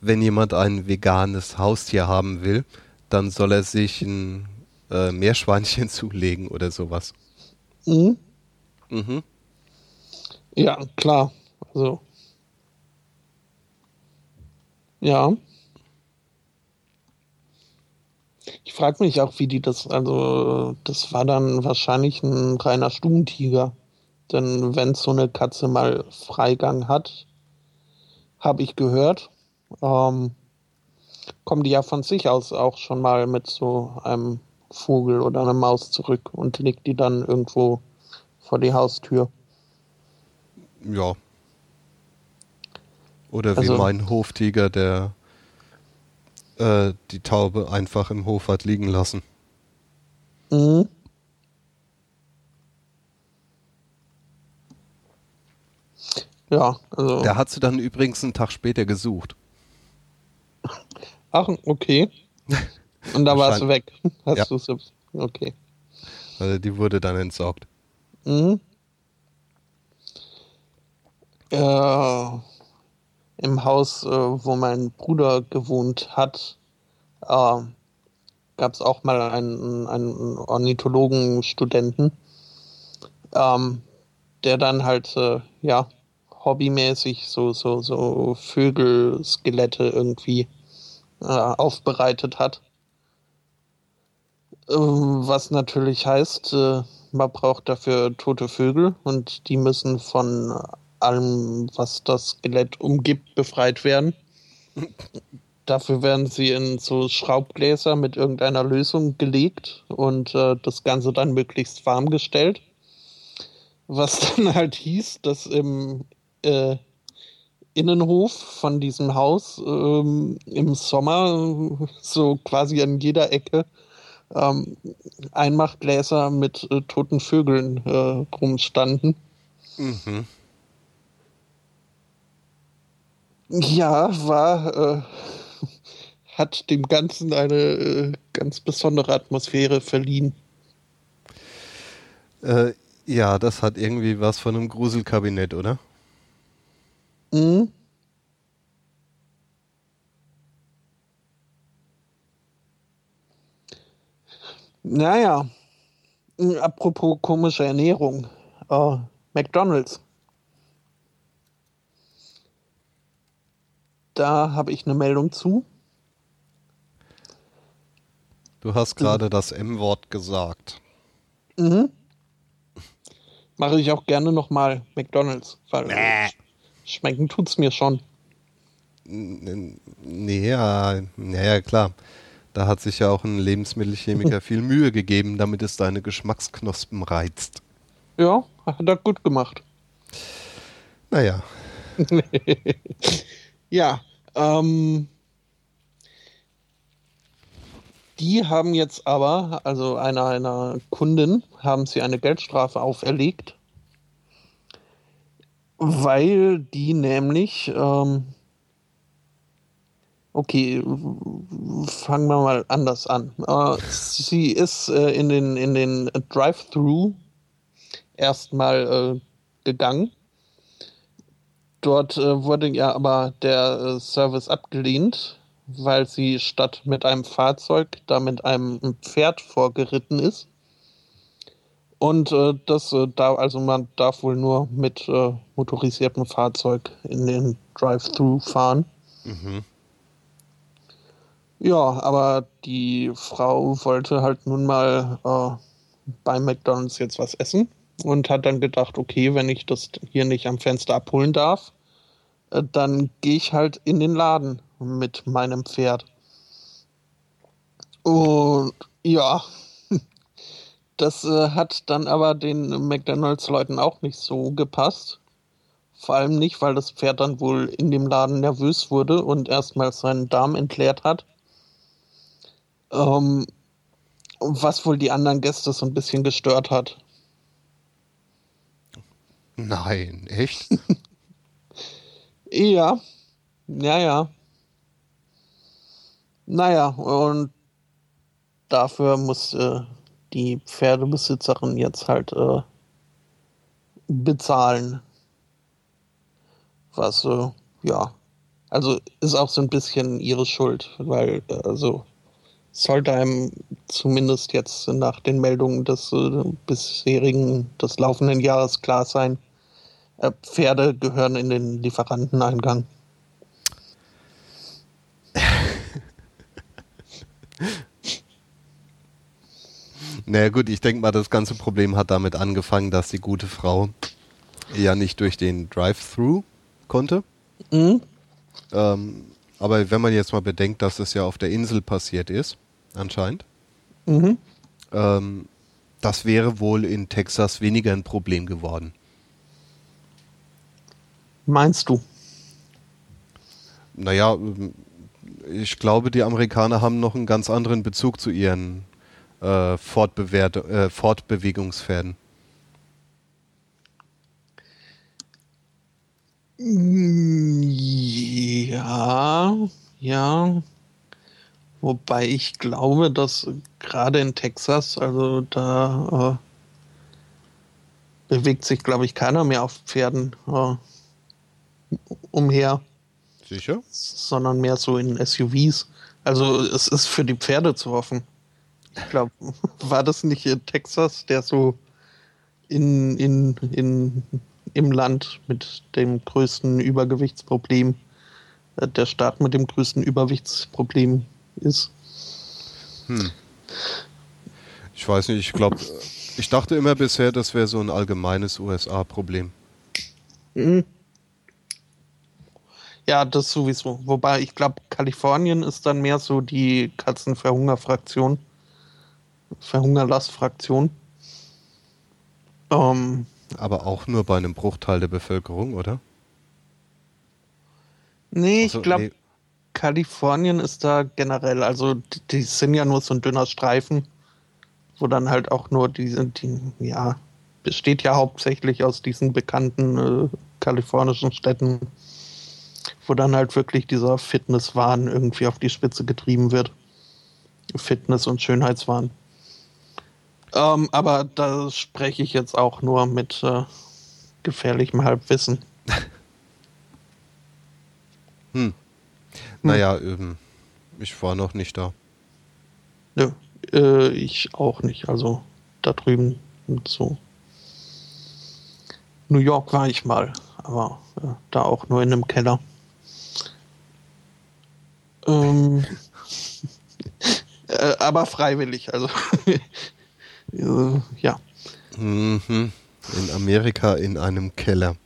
Wenn jemand ein veganes Haustier haben will, dann soll er sich ein äh, Meerschweinchen zulegen oder sowas. Mhm. Mhm. Ja, klar. Also. Ja. Ich frage mich auch, wie die das, also das war dann wahrscheinlich ein reiner Stubentiger. Denn wenn so eine Katze mal Freigang hat, habe ich gehört, ähm, kommen die ja von sich aus auch schon mal mit so einem Vogel oder einer Maus zurück und legt die dann irgendwo vor die Haustür. Ja. Oder wie Also- mein Hoftiger, der äh, die Taube einfach im Hof hat liegen lassen. Mhm. Ja, also. Der hat sie dann übrigens einen Tag später gesucht. Ach, okay. Und da war es weg. Hast Ja. du es? Okay. Also die wurde dann entsorgt. Mhm. Äh, Im Haus, äh, wo mein Bruder gewohnt hat, äh, gab es auch mal einen, einen Ornithologenstudenten, ähm, der dann halt, äh, ja, hobbymäßig so, so, so Vögelskelette irgendwie äh, aufbereitet hat. Äh, Was natürlich heißt, äh, man braucht dafür tote Vögel und die müssen von allem, was das Skelett umgibt, befreit werden. Dafür werden sie in so Schraubgläser mit irgendeiner Lösung gelegt und äh, das Ganze dann möglichst warm gestellt. Was dann halt hieß, dass im äh, Innenhof von diesem Haus ähm, im Sommer so quasi an jeder Ecke ähm, Einmachgläser mit äh, toten Vögeln äh, rumstanden. Mhm. Ja, war, äh, hat dem Ganzen eine äh, ganz besondere Atmosphäre verliehen. Äh, ja, das hat irgendwie was von einem Gruselkabinett, oder? Mhm. Naja, äh, apropos komische Ernährung. Äh, McDonald's. Da habe ich eine Meldung zu. Du hast gerade das M-Wort gesagt. Mhm. Mache ich auch gerne nochmal McDonald's, weil äh, schmecken tut's mir schon. N- Nee, ja, naja, klar. Da hat sich ja auch ein Lebensmittelchemiker viel Mühe gegeben, damit es deine Geschmacksknospen reizt. Ja, hat er gut gemacht. Naja, Ja, ähm, die haben jetzt aber, also einer einer Kundin, haben sie eine Geldstrafe auferlegt, weil die nämlich, ähm, okay, fangen wir mal anders an. Äh, sie ist äh, in den in den Drive-Thru erstmal äh, gegangen. Dort äh, wurde ja aber der äh, Service abgelehnt, weil sie statt mit einem Fahrzeug da mit einem Pferd vorgeritten ist. Und äh, das äh, da, also man darf wohl nur mit äh, motorisiertem Fahrzeug in den Drive-Thru fahren. mhm. Ja, aber die Frau wollte halt nun mal äh, bei McDonald's jetzt was essen und hat dann gedacht, okay, wenn ich das hier nicht am Fenster abholen darf, dann gehe ich halt in den Laden mit meinem Pferd. Und ja, das äh, hat dann aber den McDonald's-Leuten auch nicht so gepasst. Vor allem nicht, weil das Pferd dann wohl in dem Laden nervös wurde und erstmal seinen Darm entleert hat. Ähm, was wohl die anderen Gäste so ein bisschen gestört hat. nein, echt? Ja, ja, ja. Naja, und dafür musste die Pferdebesitzerin jetzt halt äh, bezahlen. Was, äh, ja, also ist auch so ein bisschen ihre Schuld, weil, äh, also, sollte einem zumindest jetzt nach den Meldungen des äh, bisherigen, des laufenden Jahres klar sein, äh, Pferde gehören in den Lieferanteneingang. naja gut, ich denke mal, das ganze Problem hat damit angefangen, dass die gute Frau ja nicht durch den Drive-Thru konnte. Mhm. Ähm, aber wenn man jetzt mal bedenkt, dass es ja auf der Insel passiert ist, anscheinend, Mhm. ähm, das wäre wohl in Texas weniger ein Problem geworden. Meinst du? naja, ich glaube, die Amerikaner haben noch einen ganz anderen Bezug zu ihren äh, äh, Fortbewegungspferden. Ja, ja. Wobei ich glaube, dass gerade in Texas, also da äh, bewegt sich, glaube ich, keiner mehr auf Pferden äh, umher. Sicher? Sondern mehr so in SUVs. Also es ist für die Pferde zu hoffen. Ich glaube, war das nicht in Texas, der so in, in, in, im Land mit dem größten Übergewichtsproblem, äh, der Staat mit dem größten Übergewichtsproblem ist? Hm. Ich weiß nicht, ich glaube, ich dachte immer bisher, das wäre so ein allgemeines USA-Problem. Mhm. Ja, das sowieso. Wobei ich glaube, Kalifornien ist dann mehr so die Katzenverhunger-Fraktion. Verhungerlass-Fraktion. Ähm, Aber auch nur bei einem Bruchteil der Bevölkerung, oder? Nee, also, ich glaube, nee. Kalifornien ist da generell, also die, die, sind ja nur so ein dünner Streifen, wo dann halt auch nur die sind, die, ja, besteht ja hauptsächlich aus diesen bekannten äh, kalifornischen Städten wo dann halt wirklich dieser Fitnesswahn irgendwie auf die Spitze getrieben wird. Fitness- und Schönheitswahn. Ähm, aber da spreche ich jetzt auch nur mit äh, gefährlichem Halbwissen. hm. Naja, hm. ich war noch nicht da. Nö, äh, ich auch nicht. Also da drüben und so. New York war ich mal, aber äh, da auch nur in einem Keller. Ähm, äh, aber freiwillig, also äh, ja. Mhm. In Amerika in einem Keller.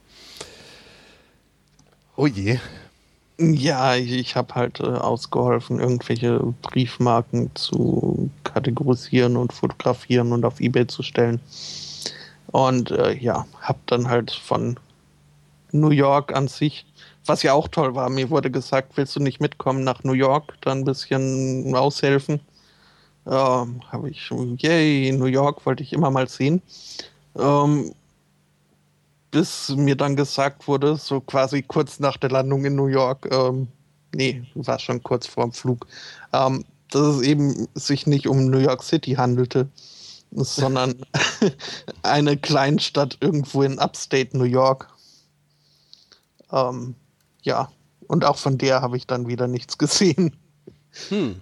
Oh je. Ja, ich, ich habe halt äh, ausgeholfen, irgendwelche Briefmarken zu kategorisieren und fotografieren und auf Ebay zu stellen. Und äh, ja, habe dann halt von New York an sich was ja auch toll war, mir wurde gesagt, willst du nicht mitkommen nach New York, da ein bisschen aushelfen? Ähm, Habe ich, yay, New York wollte ich immer mal sehen. Ähm, bis mir dann gesagt wurde, so quasi kurz nach der Landung in New York, ähm, nee, war schon kurz vor dem Flug, ähm, dass es eben sich nicht um New York City handelte, sondern eine Kleinstadt irgendwo in Upstate New York. Ähm, ja, und auch von der habe ich dann wieder nichts gesehen. Hm.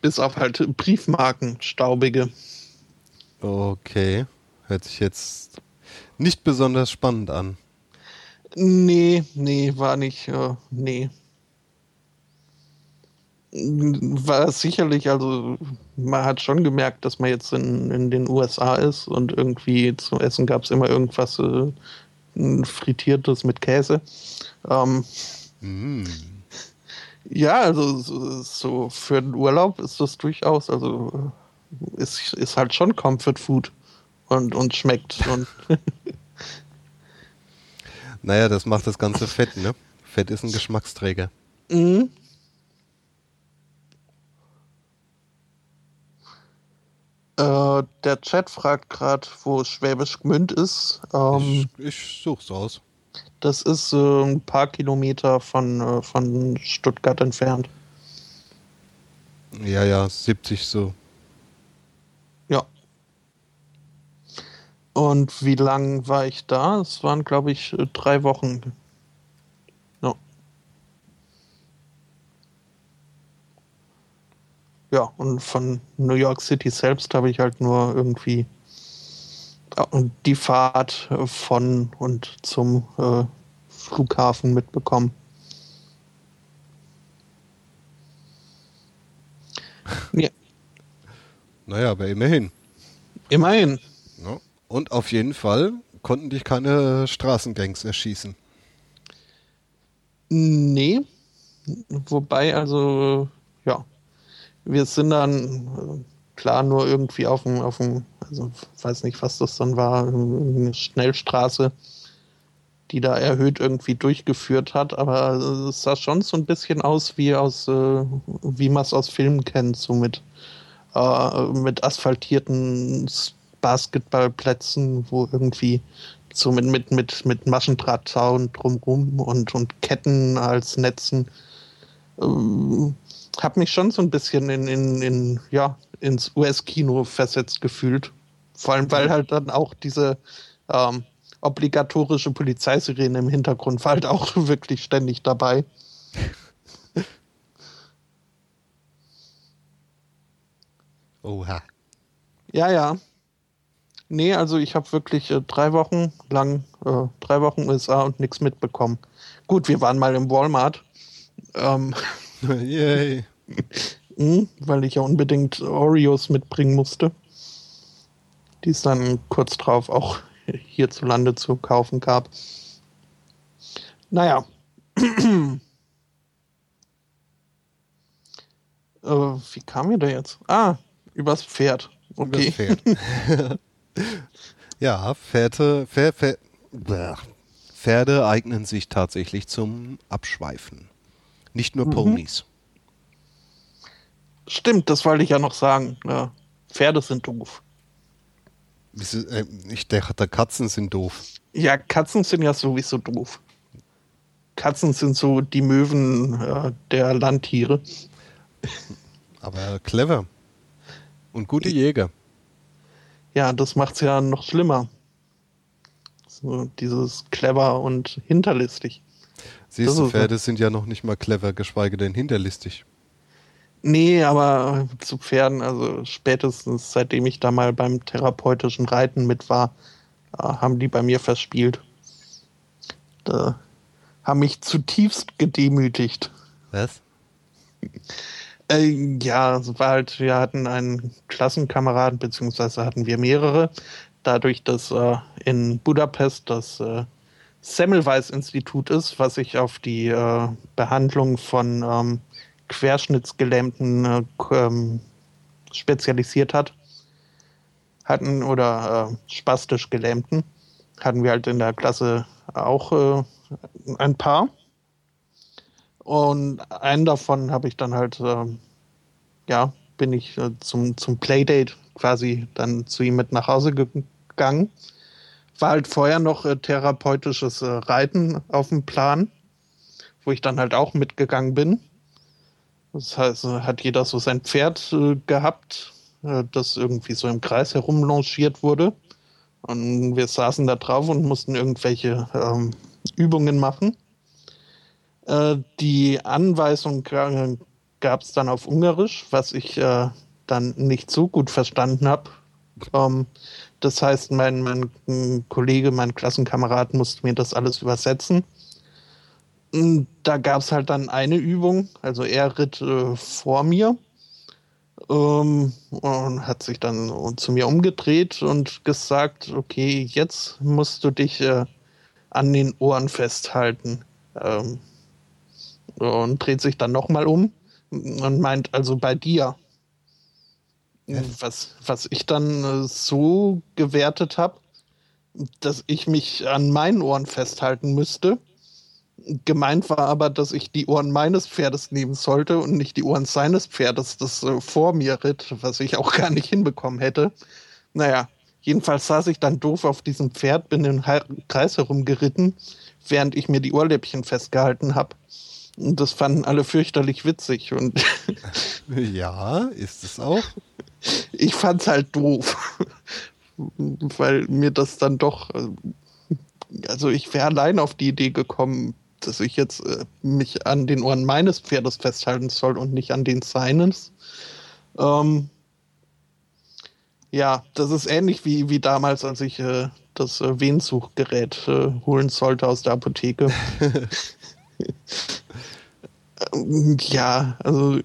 Bis auf halt Briefmarken, staubige. Okay. Hört sich jetzt nicht besonders spannend an. Nee, nee, war nicht, äh, nee. War sicherlich, also man hat schon gemerkt, dass man jetzt in, in den USA ist und irgendwie zu essen gab es immer irgendwas äh, frittiertes mit Käse. Ähm, mm. Ja, also so für den Urlaub ist das durchaus, also ist, ist halt schon Comfort Food und, und schmeckt. Und naja, das macht das Ganze fett, ne? Fett ist ein Geschmacksträger. Mhm. Äh, der Chat fragt gerade, wo Schwäbisch Gmünd ist. Ähm, ich, ich such's aus. Das ist äh, ein paar Kilometer von, äh, von Stuttgart entfernt. Ja, ja, 70 so. Ja. Und wie lang war ich da? Es waren, glaube ich, äh, drei Wochen. Ja, und von New York City selbst habe ich halt nur irgendwie und die Fahrt von und zum äh, Flughafen mitbekommen. Ja. Naja, aber immerhin. Immerhin. Ja. Und auf jeden Fall konnten dich keine Straßengangs erschießen. Nee. Wobei, also. Wir sind dann klar nur irgendwie auf dem, auf dem, also weiß nicht, was das dann war, eine Schnellstraße, die da erhöht irgendwie durchgeführt hat, aber es sah schon so ein bisschen aus wie aus, äh, wie man es aus Filmen kennt, so mit, äh, mit asphaltierten Basketballplätzen, wo irgendwie so mit, mit, mit, mit Maschendrahtzaun drumrum und, und Ketten als Netzen. Ähm, hab mich schon so ein bisschen in, in, in ja, ins US-Kino versetzt gefühlt. Vor allem, weil halt dann auch diese ähm, obligatorische Polizeisirene im Hintergrund war halt auch wirklich ständig dabei. Oha. Ja, ja. Nee, also ich habe wirklich äh, drei Wochen lang, äh, drei Wochen USA und nichts mitbekommen. Gut, wir waren mal im Walmart. Ähm, Yay. Hm, weil ich ja unbedingt Oreos mitbringen musste. Die es dann kurz drauf auch hierzulande zu kaufen gab. Naja. äh, wie kam ihr da jetzt? Ah, übers Pferd. Okay. Übers Pferd. ja, Pferde, Pferde, Pferde eignen sich tatsächlich zum Abschweifen. Nicht nur mhm. Ponys. Stimmt, das wollte ich ja noch sagen. Ja, Pferde sind doof. Äh, ich dachte, Katzen sind doof. Ja, Katzen sind ja sowieso doof. Katzen sind so die Möwen äh, der Landtiere. Aber clever. Und gute Jäger. Ja, das macht es ja noch schlimmer. So dieses clever und hinterlistig. Siehst du, Pferde sind ja noch nicht mal clever, geschweige denn hinterlistig. Nee, aber zu Pferden, also spätestens seitdem ich da mal beim therapeutischen Reiten mit war, äh, haben die bei mir verspielt. Da haben mich zutiefst gedemütigt. Was? Äh, ja, es war halt, wir hatten einen Klassenkameraden, beziehungsweise hatten wir mehrere. Dadurch, dass äh, in Budapest das äh, Semmelweis-Institut ist, was sich auf die äh, Behandlung von ähm, Querschnittsgelähmten äh, ähm, spezialisiert hat. Hatten oder äh, spastisch Gelähmten. Hatten wir halt in der Klasse auch äh, ein paar. Und einen davon habe ich dann halt, ähm, ja, bin ich äh, zum, zum Playdate quasi dann zu ihm mit nach Hause gegangen war halt vorher noch äh, therapeutisches äh, Reiten auf dem Plan, wo ich dann halt auch mitgegangen bin. Das heißt, äh, hat jeder so sein Pferd äh, gehabt, äh, das irgendwie so im Kreis herumlaunchiert wurde. Und wir saßen da drauf und mussten irgendwelche ähm, Übungen machen. Äh, die Anweisung gab es dann auf Ungarisch, was ich dann nicht so gut verstanden habe. Ähm, das heißt, mein, mein Kollege, mein Klassenkamerad musste mir das alles übersetzen. Da gab es halt dann eine Übung, also er ritt äh, vor mir ähm, und hat sich dann zu mir umgedreht und gesagt, okay, jetzt musst du dich äh, an den Ohren festhalten. Ähm, und dreht sich dann nochmal um und meint, also bei dir. Was, was ich dann äh, so gewertet habe, dass ich mich an meinen Ohren festhalten müsste. Gemeint war aber, dass ich die Ohren meines Pferdes nehmen sollte und nicht die Ohren seines Pferdes, das äh, vor mir ritt, was ich auch gar nicht hinbekommen hätte. Naja, jedenfalls saß ich dann doof auf diesem Pferd, bin im Kreis herumgeritten, während ich mir die Ohrläppchen festgehalten habe. Und das fanden alle fürchterlich witzig. Und ja, ist es auch. Ich fand's halt doof. Weil mir das dann doch. Äh, also ich wäre allein auf die Idee gekommen, dass ich jetzt äh, mich an den Ohren meines Pferdes festhalten soll und nicht an den seines. Ähm, ja, das ist ähnlich wie, wie damals, als ich äh, das äh, Wehensuchgerät äh, holen sollte aus der Apotheke. ja, also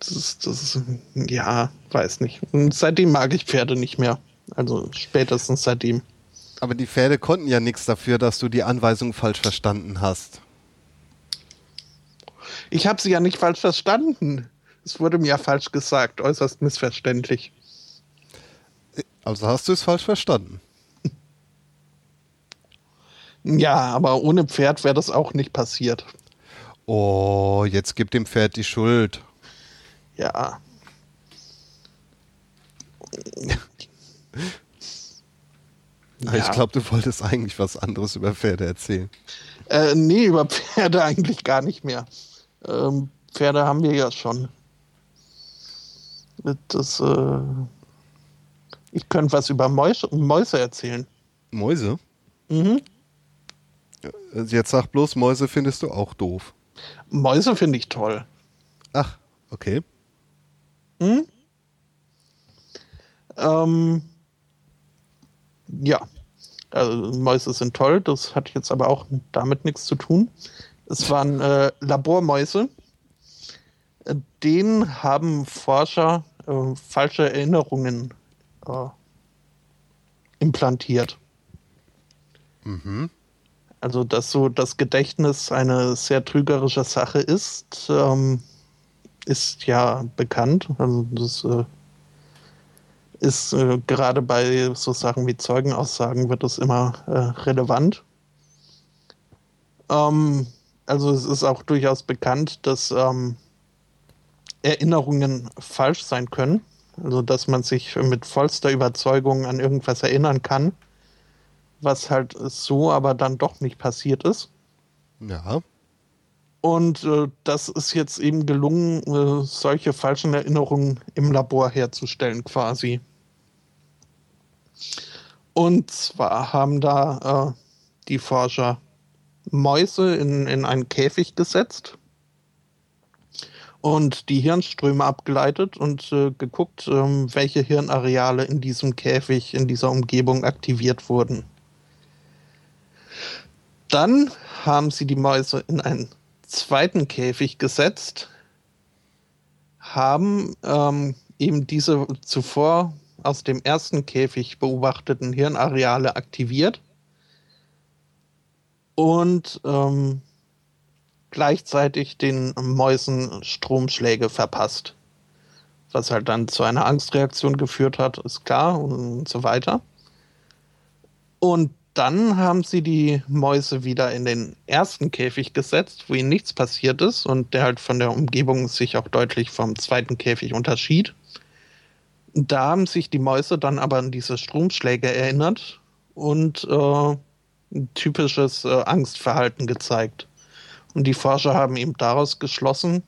das, das, ja, weiß nicht. Und seitdem mag ich Pferde nicht mehr. Also spätestens seitdem. Aber die Pferde konnten ja nichts dafür, dass du die Anweisung falsch verstanden hast. Ich habe sie ja nicht falsch verstanden. Es wurde mir ja falsch gesagt, äußerst missverständlich. Also hast du es falsch verstanden? Ja, aber ohne Pferd wäre das auch nicht passiert. Oh, jetzt gibt dem Pferd die Schuld. Ja. ja. Ich glaube, du wolltest eigentlich was anderes über Pferde erzählen. Äh, nee, über Pferde eigentlich gar nicht mehr. Ähm, Pferde haben wir ja schon. Das, äh ich könnte was über Mäuse, Mäuse erzählen. Mäuse? Mhm. Jetzt sag bloß, Mäuse findest du auch doof. Mäuse finde ich toll. Ach, okay. Hm? Ähm, ja, also Mäuse sind toll, das hat jetzt aber auch damit nichts zu tun. Es waren äh, Labormäuse. Den haben Forscher äh, falsche Erinnerungen äh, implantiert. Mhm. Also, dass so das Gedächtnis eine sehr trügerische Sache ist, ähm, ist ja bekannt. Also, das äh, ist äh, gerade bei so Sachen wie Zeugenaussagen wird das immer äh, relevant. Ähm, also, es ist auch durchaus bekannt, dass ähm, Erinnerungen falsch sein können. Also, dass man sich mit vollster Überzeugung an irgendwas erinnern kann was halt so aber dann doch nicht passiert ist. Ja. Und äh, das ist jetzt eben gelungen, äh, solche falschen Erinnerungen im Labor herzustellen, quasi. Und zwar haben da äh, die Forscher Mäuse in, in einen Käfig gesetzt und die Hirnströme abgeleitet und äh, geguckt, ähm, welche Hirnareale in diesem Käfig, in dieser Umgebung aktiviert wurden. Dann haben sie die Mäuse in einen zweiten Käfig gesetzt, haben ähm, eben diese zuvor aus dem ersten Käfig beobachteten Hirnareale aktiviert und ähm, gleichzeitig den Mäusen Stromschläge verpasst. Was halt dann zu einer Angstreaktion geführt hat, ist klar und so weiter. Und dann haben sie die Mäuse wieder in den ersten Käfig gesetzt, wo ihnen nichts passiert ist und der halt von der Umgebung sich auch deutlich vom zweiten Käfig unterschied. Da haben sich die Mäuse dann aber an diese Stromschläge erinnert und äh, typisches äh, Angstverhalten gezeigt. Und die Forscher haben eben daraus geschlossen,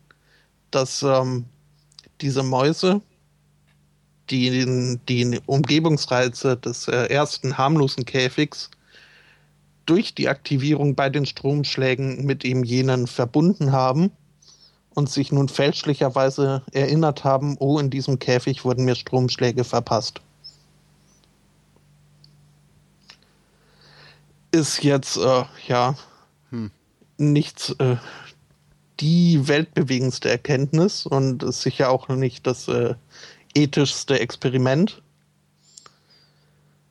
dass ähm, diese Mäuse die, die Umgebungsreize des äh, ersten harmlosen Käfigs durch die Aktivierung bei den Stromschlägen mit ihm jenen verbunden haben und sich nun fälschlicherweise erinnert haben, oh, in diesem Käfig wurden mir Stromschläge verpasst. Ist jetzt, äh, ja, hm. nicht äh, die weltbewegendste Erkenntnis und ist sicher auch nicht das äh, ethischste Experiment.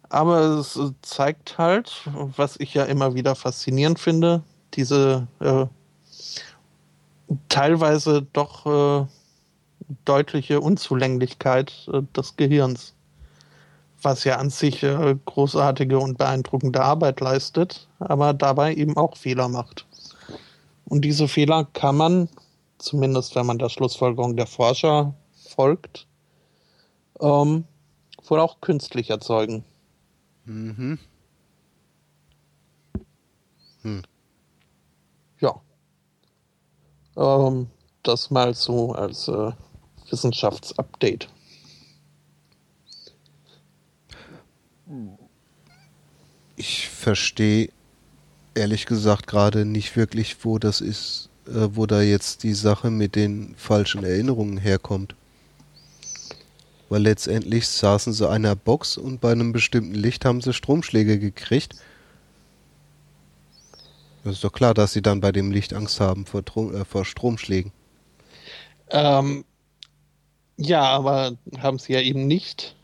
Aber es zeigt halt, was ich ja immer wieder faszinierend finde, diese äh, teilweise doch äh, deutliche Unzulänglichkeit äh, des Gehirns, was ja an sich äh, großartige und beeindruckende Arbeit leistet, aber dabei eben auch Fehler macht. Und diese Fehler kann man, zumindest wenn man der Schlussfolgerung der Forscher folgt, ähm, wohl auch künstlich erzeugen. Mhm. Hm. Ja. Ähm, das mal so als äh, Wissenschaftsupdate. Ich verstehe ehrlich gesagt gerade nicht wirklich, wo das ist, äh, wo da jetzt die Sache mit den falschen Erinnerungen herkommt. Weil letztendlich saßen sie in einer Box und bei einem bestimmten Licht haben sie Stromschläge gekriegt. Das ist doch klar, dass sie dann bei dem Licht Angst haben vor, äh, vor Stromschlägen. Ähm, ja, aber haben sie ja eben nicht.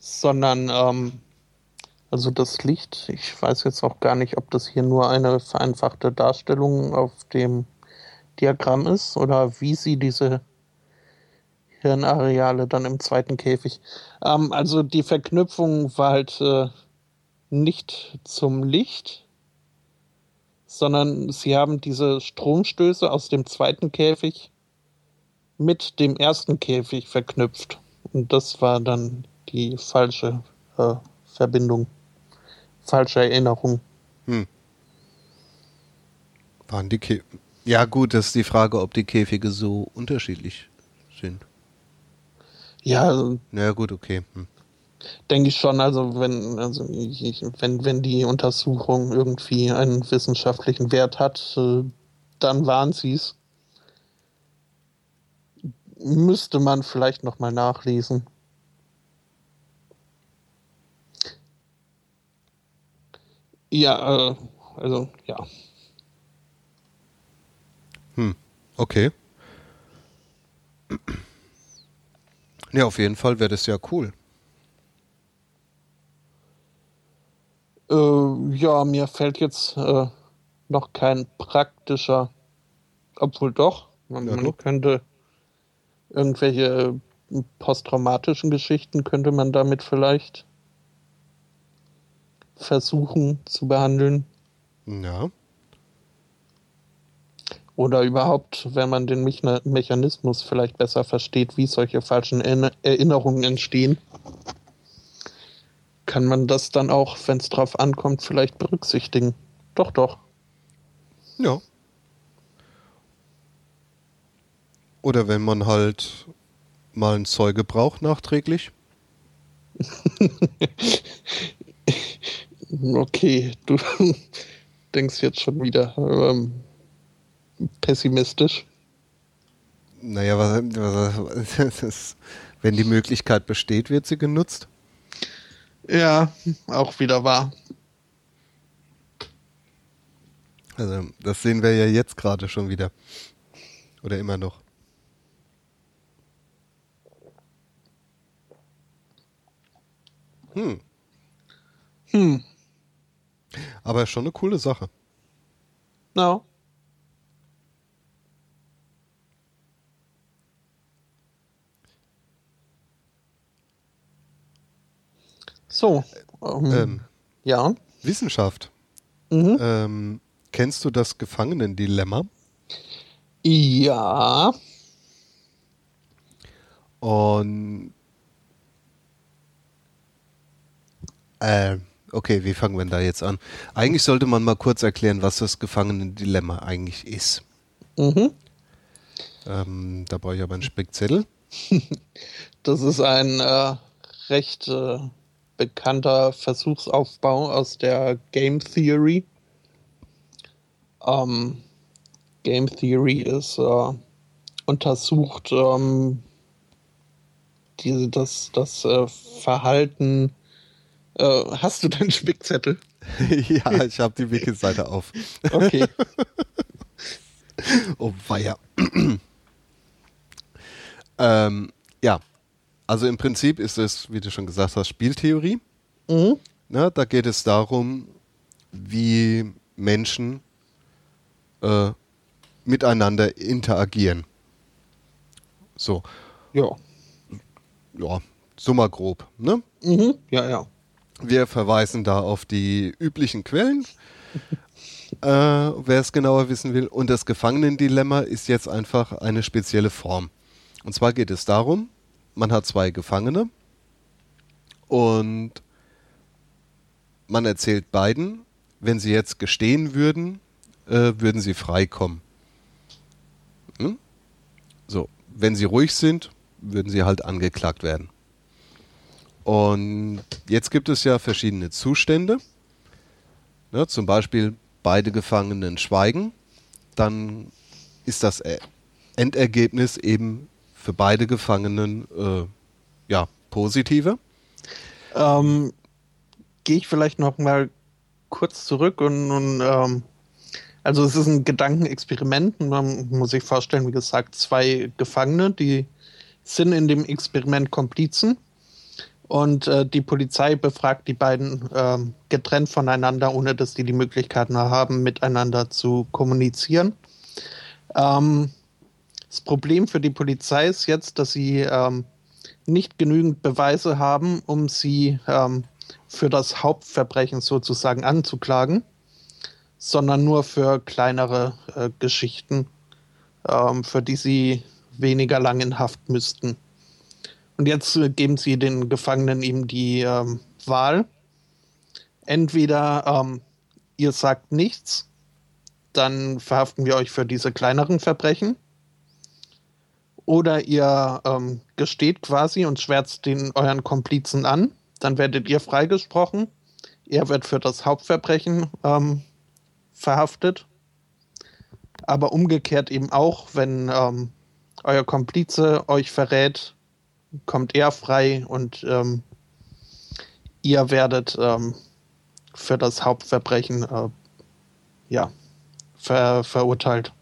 Sondern, ähm, also das Licht, ich weiß jetzt auch gar nicht, ob das hier nur eine vereinfachte Darstellung auf dem Diagramm ist oder wie sie diese Hirnareale dann im zweiten Käfig. Ähm, also die Verknüpfung war halt äh, nicht zum Licht, sondern sie haben diese Stromstöße aus dem zweiten Käfig mit dem ersten Käfig verknüpft. Und das war dann die falsche äh, Verbindung, falsche Erinnerung. Hm. Waren die Käfige. Ja, gut, das ist die Frage, ob die Käfige so unterschiedlich. Ja. Ja, gut, okay. Hm. Denke ich schon, also wenn, also ich, wenn, wenn die Untersuchung irgendwie einen wissenschaftlichen Wert hat, äh, dann waren sie es. Müsste man vielleicht nochmal nachlesen. Ja, äh, also ja. Hm, okay. Ja, auf jeden Fall wäre das ja cool. Äh, ja, mir fällt jetzt äh, noch kein praktischer, obwohl doch, man, ja, man könnte irgendwelche posttraumatischen Geschichten könnte man damit vielleicht versuchen zu behandeln. Ja. Oder überhaupt, wenn man den Mechanismus vielleicht besser versteht, wie solche falschen Erinnerungen entstehen, kann man das dann auch, wenn es drauf ankommt, vielleicht berücksichtigen. Doch, doch. Ja. Oder wenn man halt mal ein Zeuge braucht nachträglich. okay, du denkst jetzt schon wieder ähm, pessimistisch. Naja, was, was, was, wenn die Möglichkeit besteht, wird sie genutzt. Ja, auch wieder wahr. Also, das sehen wir ja jetzt gerade schon wieder. Oder immer noch. Hm. Hm. Aber schon eine coole Sache. Ja. So. Ähm, ähm, ja. Wissenschaft. Mhm. Ähm, kennst du das Gefangenendilemma? Ja. Und äh, okay, wie fangen wir da jetzt an? Eigentlich sollte man mal kurz erklären, was das Gefangenendilemma eigentlich ist. Mhm. Ähm, da brauche ich aber einen Spickzettel. das ist ein äh, recht äh, bekannter Versuchsaufbau aus der Game Theory. Ähm, Game Theory ist äh, untersucht ähm, diese, das, das äh, Verhalten. Äh, hast du deinen Spickzettel? ja, ich habe die Wiki-Seite auf. Okay. oh weia. ähm, ja, also im Prinzip ist es, wie du schon gesagt hast, Spieltheorie. Mhm. Na, da geht es darum, wie Menschen äh, miteinander interagieren. So. Ja. Ja, so mal grob. Ne? Mhm. Ja, ja. Wir verweisen da auf die üblichen Quellen, äh, wer es genauer wissen will. Und das Gefangenendilemma ist jetzt einfach eine spezielle Form. Und zwar geht es darum, man hat zwei Gefangene und man erzählt beiden, wenn sie jetzt gestehen würden, äh, würden sie freikommen. Hm? So, wenn sie ruhig sind, würden sie halt angeklagt werden. Und jetzt gibt es ja verschiedene Zustände. Ne, zum Beispiel beide Gefangenen schweigen. Dann ist das Endergebnis eben für beide Gefangenen äh, ja, positive. Ähm, Gehe ich vielleicht noch mal kurz zurück und, und ähm, also es ist ein Gedankenexperiment. Man muss sich vorstellen, wie gesagt, zwei Gefangene, die sind in dem Experiment Komplizen und äh, die Polizei befragt die beiden äh, getrennt voneinander, ohne dass die die Möglichkeit haben, miteinander zu kommunizieren. Ähm, das Problem für die Polizei ist jetzt, dass sie ähm, nicht genügend Beweise haben, um sie ähm, für das Hauptverbrechen sozusagen anzuklagen. sondern nur für kleinere äh, Geschichten, ähm, für die sie weniger lang in Haft müssten. Und jetzt äh, geben sie den Gefangenen ihm die ähm, Wahl. Entweder ähm, ihr sagt nichts, dann verhaften wir euch für diese kleineren Verbrechen. Oder ihr ähm, gesteht quasi und schwärzt den euren Komplizen an. Dann werdet ihr freigesprochen. Er wird für das Hauptverbrechen ähm, verhaftet. Aber umgekehrt eben auch, wenn ähm, euer Komplize euch verrät, kommt er frei und ähm, ihr werdet ähm, für das Hauptverbrechen äh, ja, ver verurteilt.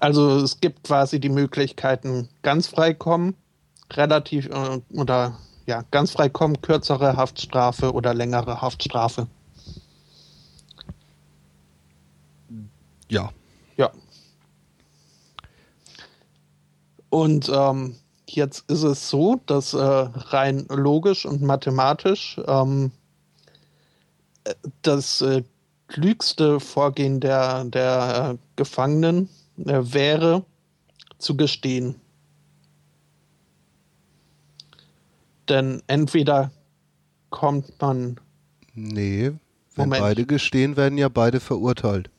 Also es gibt quasi die Möglichkeiten, ganz frei kommen, relativ äh, oder ja, ganz frei kommen, kürzere Haftstrafe oder längere Haftstrafe. Ja. Ja. Und ähm, jetzt ist es so, dass äh, rein logisch und mathematisch ähm, äh, das äh, klügste Vorgehen der, der äh, Gefangenen wäre, zu gestehen. Denn entweder kommt man. Nee, wenn Moment. beide gestehen, werden ja beide verurteilt.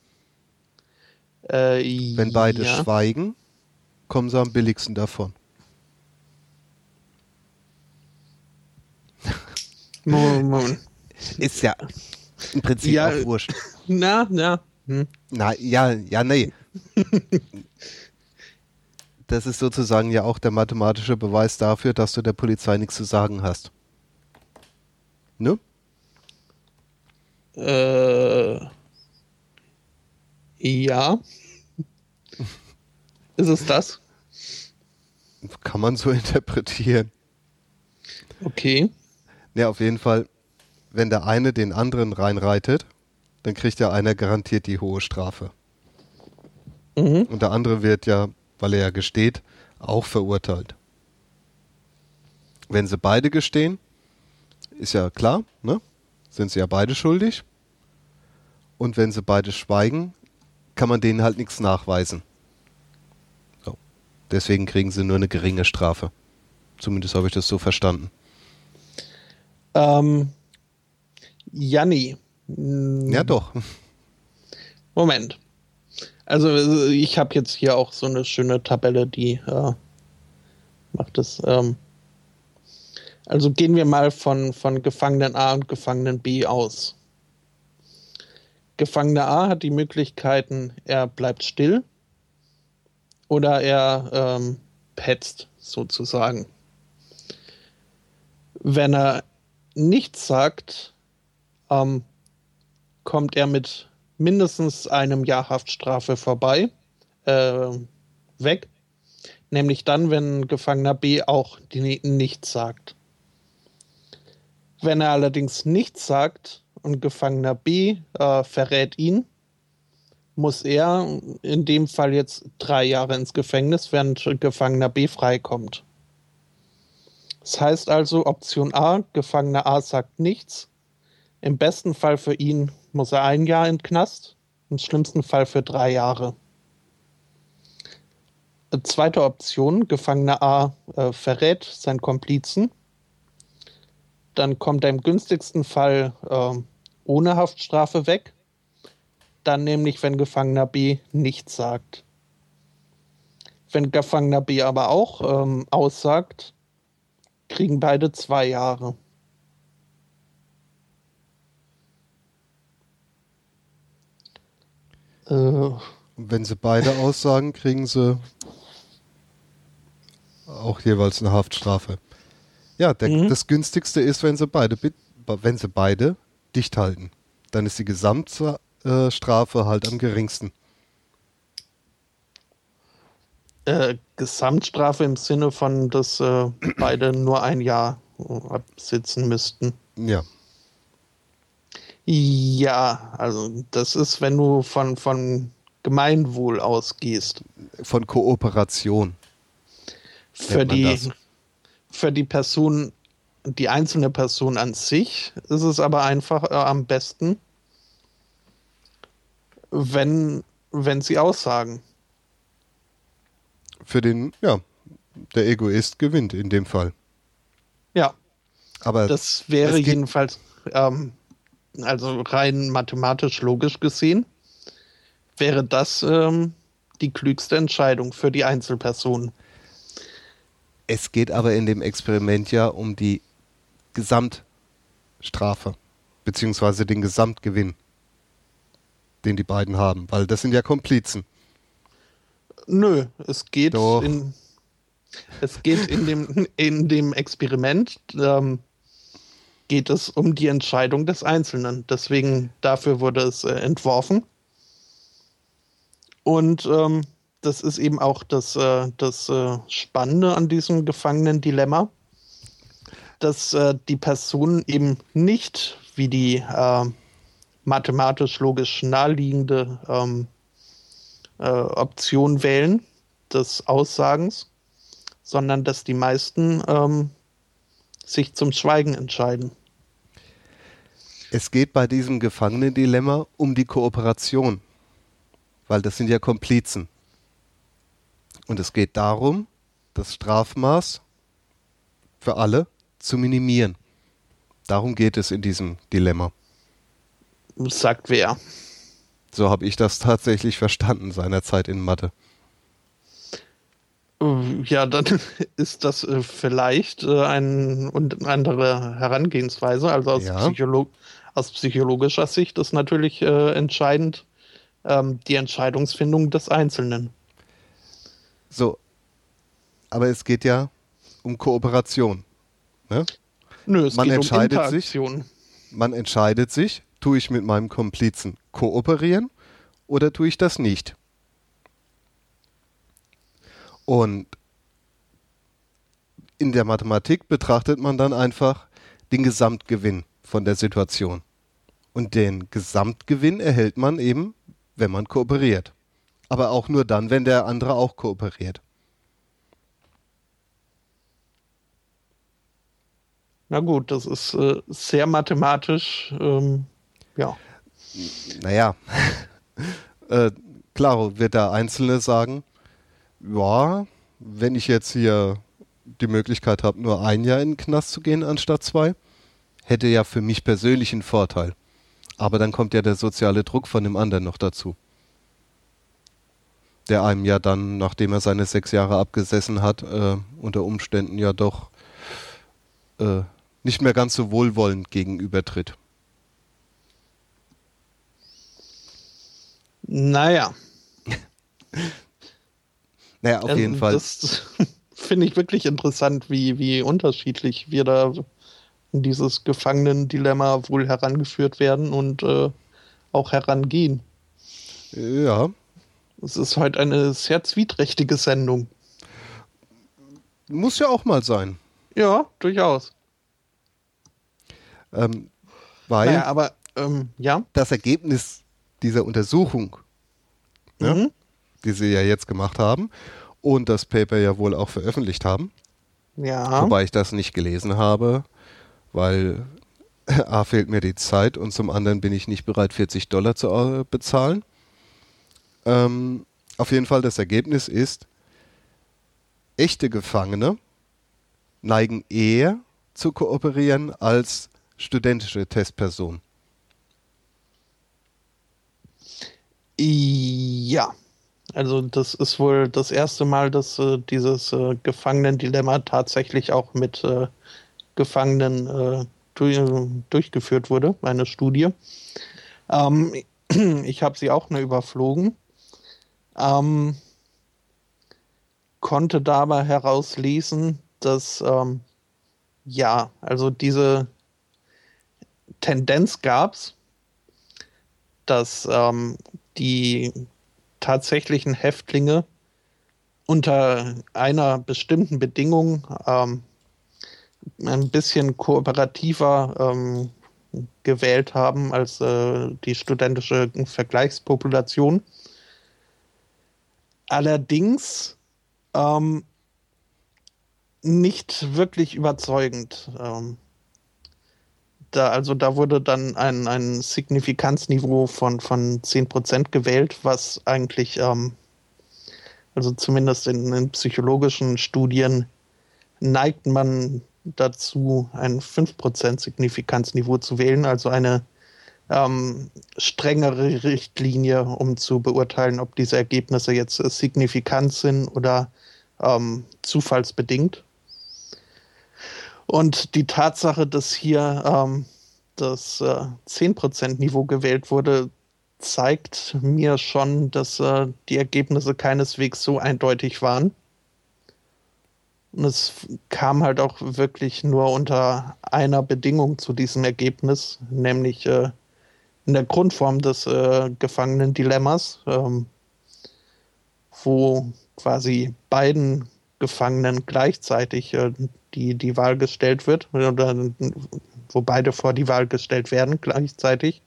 Äh, Wenn beide ja. schweigen, kommen sie am billigsten davon. Moment. Ist ja im Prinzip Ja, auch wurscht. Na, na. Hm. Na, ja, ja, nee. Das ist sozusagen ja auch der mathematische Beweis dafür, dass du der Polizei nichts zu sagen hast. Ne? Äh, ja. Ist es das? Kann man so interpretieren. Okay. Ja, auf jeden Fall, wenn der eine den anderen reinreitet, dann kriegt der einer garantiert die hohe Strafe. Mhm. Und der andere wird ja, weil er ja gesteht, auch verurteilt. Wenn sie beide gestehen, ist ja klar, ne? Sind sie ja beide schuldig. Und wenn sie beide schweigen, kann man denen halt nichts nachweisen. So. Deswegen kriegen sie nur eine geringe Strafe. Zumindest habe ich das so verstanden. Ähm, Janni. Ja, doch. Moment. Also ich habe jetzt hier auch so eine schöne Tabelle, die äh, macht es. Ähm, also gehen wir mal von, von Gefangenen A und Gefangenen B aus. Gefangener A hat die Möglichkeiten, er bleibt still oder er ähm, petzt sozusagen. Wenn er nichts sagt, ähm, kommt er mit mindestens einem Jahr Haftstrafe vorbei, äh, weg. Nämlich dann, wenn Gefangener B auch die, nichts sagt. Wenn er allerdings nichts sagt und Gefangener B äh, verrät ihn, muss er in dem Fall jetzt drei Jahre ins Gefängnis, während Gefangener B freikommt. Das heißt also, Option A, Gefangener A sagt nichts. Im besten Fall für ihn muss er ein Jahr in Knast, im schlimmsten Fall für drei Jahre. Äh, Zweite Option, Gefangener A äh, verrät seinen Komplizen. Dann kommt er im günstigsten Fall äh, ohne Haftstrafe weg. Dann nämlich, wenn Gefangener B nichts sagt. Wenn Gefangener B aber auch ähm, aussagt, kriegen beide zwei Jahre. Äh, Und wenn sie beide aussagen, kriegen sie auch jeweils eine Haftstrafe. Ja, der, Mhm. das günstigste ist, wenn sie beide wenn sie beide dicht halten. Dann ist die Gesamtstrafe halt am geringsten. äh, Gesamtstrafe im Sinne von, dass äh, beide nur ein Jahr äh, absitzen müssten. Ja. Ja, also das ist, wenn du von, von Gemeinwohl ausgehst. Von Für Kooperation. Man die, das. für die Person, die einzelne Person an sich ist es aber einfach äh, am besten, wenn, wenn sie aussagen. Für den, ja, der Egoist gewinnt in dem Fall. Ja. Aber das wäre jedenfalls, ähm, also rein mathematisch logisch gesehen, wäre das ähm, die klügste Entscheidung für die Einzelperson. Es geht aber in dem Experiment ja um die Gesamtstrafe, beziehungsweise den Gesamtgewinn, den die beiden haben, weil das sind ja Komplizen. Nö, es geht Doch. in es geht in dem, in dem Experiment ähm, geht es um die Entscheidung des Einzelnen. Deswegen dafür wurde es äh, entworfen. Und ähm, das ist eben auch das, äh, das äh, Spannende an diesem Gefangenen-Dilemma, dass äh, die Personen eben nicht wie die äh, mathematisch-logisch naheliegende ähm, äh, Option wählen des Aussagens, sondern dass die meisten ähm, sich zum Schweigen entscheiden. Es geht bei diesem Gefangenendilemma um die Kooperation, weil das sind ja Komplizen. Und es geht darum, das Strafmaß für alle zu minimieren. Darum geht es in diesem Dilemma. Sagt wer? So habe ich das tatsächlich verstanden seinerzeit in Mathe. Ja, dann ist das äh, vielleicht äh, eine andere Herangehensweise. Also aus, ja. Psycholo aus psychologischer Sicht ist natürlich äh, entscheidend ähm, die Entscheidungsfindung des Einzelnen. So, aber es geht ja um Kooperation. Ne? Nö, es man geht entscheidet um Interaktion. Sich, man entscheidet sich, tue ich mit meinem Komplizen kooperieren oder tue ich das nicht? Und in der Mathematik betrachtet man dann einfach den Gesamtgewinn von der Situation. Und den Gesamtgewinn erhält man eben, wenn man kooperiert. Aber auch nur dann, wenn der andere auch kooperiert. Na gut, das ist äh, sehr mathematisch. Ähm, ja. Naja, äh, klar wird der Einzelne sagen, ja, wenn ich jetzt hier die Möglichkeit habe, nur ein Jahr in den Knast zu gehen anstatt zwei, hätte ja für mich persönlich einen Vorteil. Aber dann kommt ja der soziale Druck von dem anderen noch dazu. Der einem ja dann, nachdem er seine sechs Jahre abgesessen hat, äh, unter Umständen ja doch äh, nicht mehr ganz so wohlwollend gegenübertritt. Naja. Naja, auf jeden ähm, Fall. Das finde ich wirklich interessant, wie, wie unterschiedlich wir da dieses Gefangenen-Dilemma wohl herangeführt werden und äh, auch herangehen. Ja. Es ist heute eine sehr zwieträchtige Sendung. Muss ja auch mal sein. Ja, durchaus. Ähm, weil naja, aber ähm, ja. das Ergebnis dieser Untersuchung ne, mhm die sie ja jetzt gemacht haben und das Paper ja wohl auch veröffentlicht haben. Ja. Wobei ich das nicht gelesen habe, weil A fehlt mir die Zeit und zum anderen bin ich nicht bereit, 40 Dollar zu äh, bezahlen. Ähm, auf jeden Fall das Ergebnis ist, echte Gefangene neigen eher zu kooperieren als studentische Testpersonen. Ja, also das ist wohl das erste Mal, dass äh, dieses äh, Gefangenen-Dilemma tatsächlich auch mit äh, Gefangenen äh, durch, durchgeführt wurde, eine Studie. Ähm, ich habe sie auch nur überflogen. Ähm, konnte dabei herauslesen, dass ähm, ja, also diese Tendenz gab es, dass ähm, die tatsächlichen Häftlinge unter einer bestimmten Bedingung ähm, ein bisschen kooperativer ähm, gewählt haben als äh, die studentische Vergleichspopulation. Allerdings ähm, nicht wirklich überzeugend. Ähm, da, also da wurde dann ein, ein Signifikanzniveau von, von 10% gewählt, was eigentlich, ähm, also zumindest in, in psychologischen Studien, neigt man dazu, ein 5% Signifikanzniveau zu wählen, also eine ähm, strengere Richtlinie, um zu beurteilen, ob diese Ergebnisse jetzt signifikant sind oder ähm, zufallsbedingt. Und die Tatsache, dass hier ähm, das äh, 10%-Niveau gewählt wurde, zeigt mir schon, dass äh, die Ergebnisse keineswegs so eindeutig waren. Und es kam halt auch wirklich nur unter einer Bedingung zu diesem Ergebnis, nämlich äh, in der Grundform des äh, Gefangenen-Dilemmas, ähm, wo quasi beiden Gefangenen gleichzeitig äh, die, die Wahl gestellt wird, oder wo beide vor die Wahl gestellt werden gleichzeitig.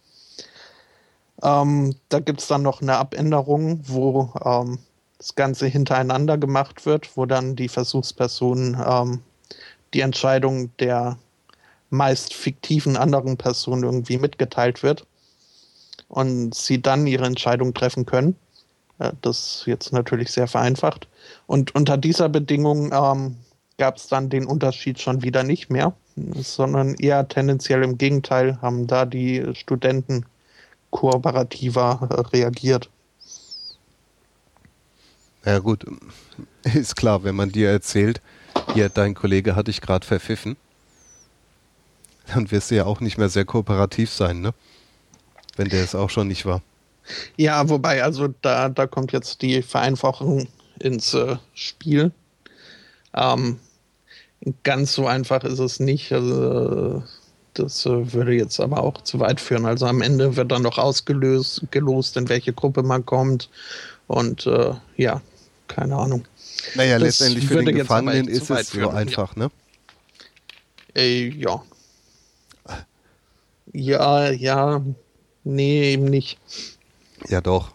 Ähm, da gibt es dann noch eine Abänderung, wo ähm, das Ganze hintereinander gemacht wird, wo dann die Versuchsperson ähm, die Entscheidung der meist fiktiven anderen Person irgendwie mitgeteilt wird und sie dann ihre Entscheidung treffen können. Äh, das ist jetzt natürlich sehr vereinfacht. Und unter dieser Bedingung ähm, gab es dann den Unterschied schon wieder nicht mehr, sondern eher tendenziell im Gegenteil haben da die Studenten kooperativer äh, reagiert. Ja gut, ist klar, wenn man dir erzählt, hier dein Kollege hat dich gerade verpfiffen, dann wirst du ja auch nicht mehr sehr kooperativ sein, ne? Wenn der es auch schon nicht war. Ja, wobei, also da, da kommt jetzt die Vereinfachung ins äh, Spiel. Ähm, ganz so einfach ist es nicht. Also, das äh, würde jetzt aber auch zu weit führen. Also am Ende wird dann noch ausgelöst, gelost, in welche Gruppe man kommt. Und äh, ja, keine Ahnung. Naja, das letztendlich für den Gefangenen ist es so führen, einfach, ja. ne? Äh, ja. Ja, ja. Nee, eben nicht. Ja, doch.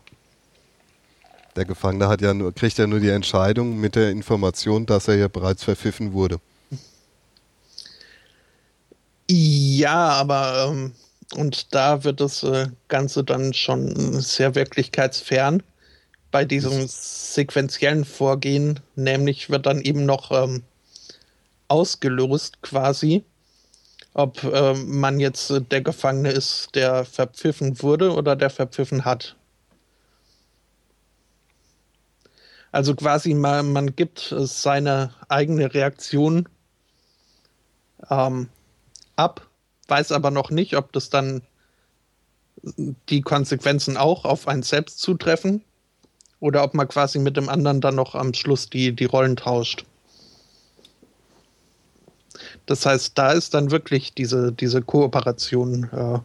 Der Gefangene hat ja nur, kriegt ja nur die Entscheidung mit der Information, dass er ja bereits verpfiffen wurde. Ja, aber ähm, und da wird das äh, Ganze dann schon sehr wirklichkeitsfern bei diesem sequenziellen Vorgehen, nämlich wird dann eben noch ähm, ausgelost quasi, ob äh, man jetzt äh, der Gefangene ist, der verpfiffen wurde oder der verpfiffen hat. Also quasi man, man gibt seine eigene Reaktion ähm, ab, weiß aber noch nicht, ob das dann die Konsequenzen auch auf einen selbst zutreffen oder ob man quasi mit dem anderen dann noch am Schluss die, die Rollen tauscht. Das heißt, da ist dann wirklich diese, diese Kooperation äh,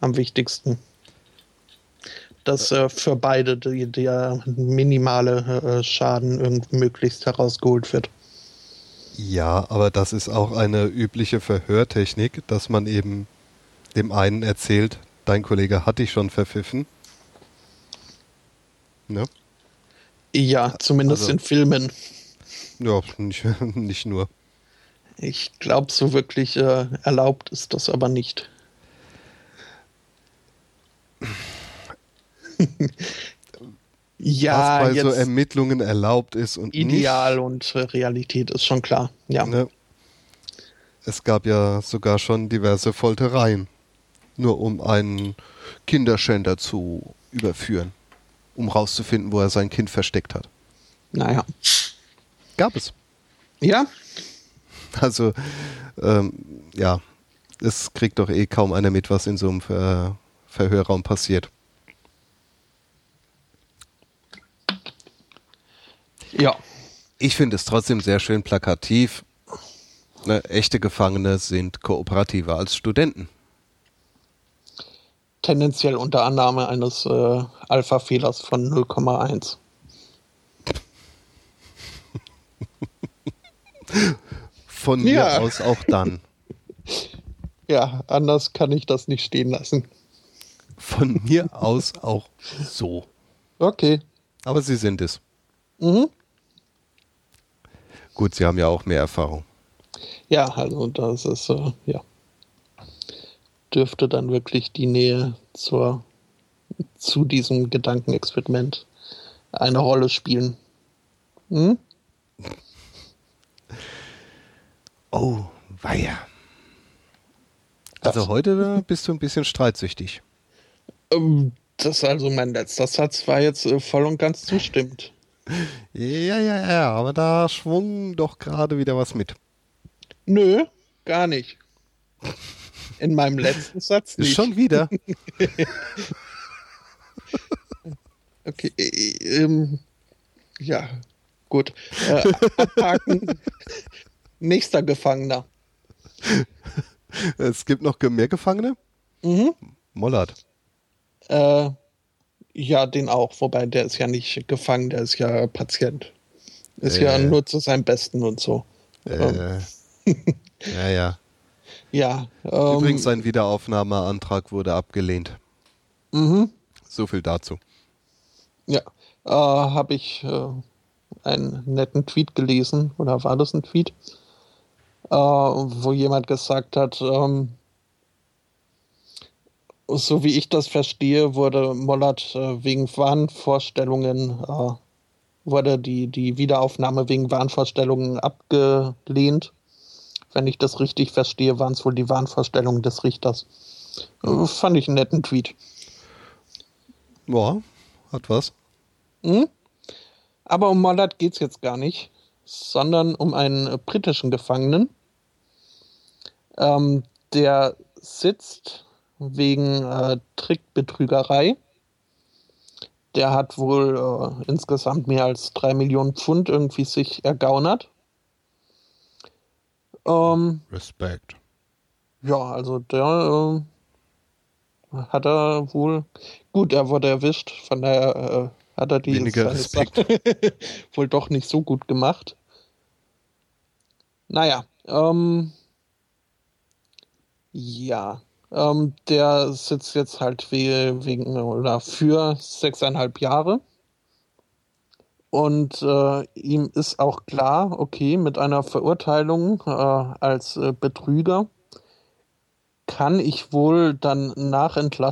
am wichtigsten dass äh, für beide die, der minimale äh, Schaden möglichst herausgeholt wird. Ja, aber das ist auch eine übliche Verhörtechnik, dass man eben dem einen erzählt, dein Kollege hat dich schon verpfiffen. Ne? Ja, zumindest also, in Filmen. Ja, nicht, nicht nur. Ich glaube, so wirklich äh, erlaubt ist das aber nicht. ja, was bei so Ermittlungen erlaubt ist und ideal nicht. und äh, Realität ist schon klar. Ja. Ne? Es gab ja sogar schon diverse Foltereien, nur um einen Kinderschänder zu überführen, um rauszufinden, wo er sein Kind versteckt hat. Naja. Gab es. Ja. Also, ähm, ja, es kriegt doch eh kaum einer mit, was in so einem Ver Verhörraum passiert. Ja. Ich finde es trotzdem sehr schön plakativ. Ne, echte Gefangene sind kooperativer als Studenten. Tendenziell unter Annahme eines äh, Alpha-Fehlers von 0,1. von mir ja. aus auch dann. Ja, anders kann ich das nicht stehen lassen. Von mir aus auch so. Okay. Aber Sie sind es. Mhm. Gut, Sie haben ja auch mehr Erfahrung. Ja, also das ist, äh, ja. Dürfte dann wirklich die Nähe zur, zu diesem Gedankenexperiment eine Rolle spielen. Hm? Oh, weia. Also Das- heute bist du ein bisschen streitsüchtig. Ähm, Das also mein letzter Satz war jetzt äh, voll und ganz zustimmt. Ja, ja, ja, aber da schwung doch gerade wieder was mit. Nö, gar nicht. In meinem letzten Satz nicht. Schon wieder. Okay, äh, ähm, ja, gut. Äh, abhaken. Nächster Gefangener. es gibt noch mehr Gefangene. Mhm. Mollert. Äh, ja, den auch, wobei der ist ja nicht gefangen, der ist ja Patient. Ist ja Äh. nur zu seinem Besten und so. Äh, ja, ja. Ja. Ähm, Übrigens, sein Wiederaufnahmeantrag wurde abgelehnt. mhm. So viel dazu. Ja, äh, habe ich äh, einen netten Tweet gelesen, oder war das ein Tweet, äh, wo jemand gesagt hat, ähm, so wie ich das verstehe, wurde Mollert äh, wegen Wahnvorstellungen, äh, wurde die, die Wiederaufnahme wegen Wahnvorstellungen abgelehnt. Wenn ich das richtig verstehe, waren es wohl die Wahnvorstellungen des Richters. Äh, fand ich einen netten Tweet. Ja, hat was. Hm? Aber um Mollard geht es jetzt gar nicht, sondern um einen äh, britischen Gefangenen. Ähm, der sitzt wegen äh, Trickbetrügerei. Der hat wohl äh, insgesamt mehr als drei Millionen Pfund irgendwie sich ergaunert. Ähm, Respekt. ja, also der äh, hat er wohl. Gut, er wurde erwischt, von daher äh, hat er die Weniger Respekt. Wohl doch nicht so gut gemacht. Naja, ähm, ja, ähm, der sitzt jetzt halt we wegen oder für sechseinhalb Jahre. Und äh, ihm ist auch klar, okay, mit einer Verurteilung äh, als äh, Betrüger kann ich wohl dann nach Entlassung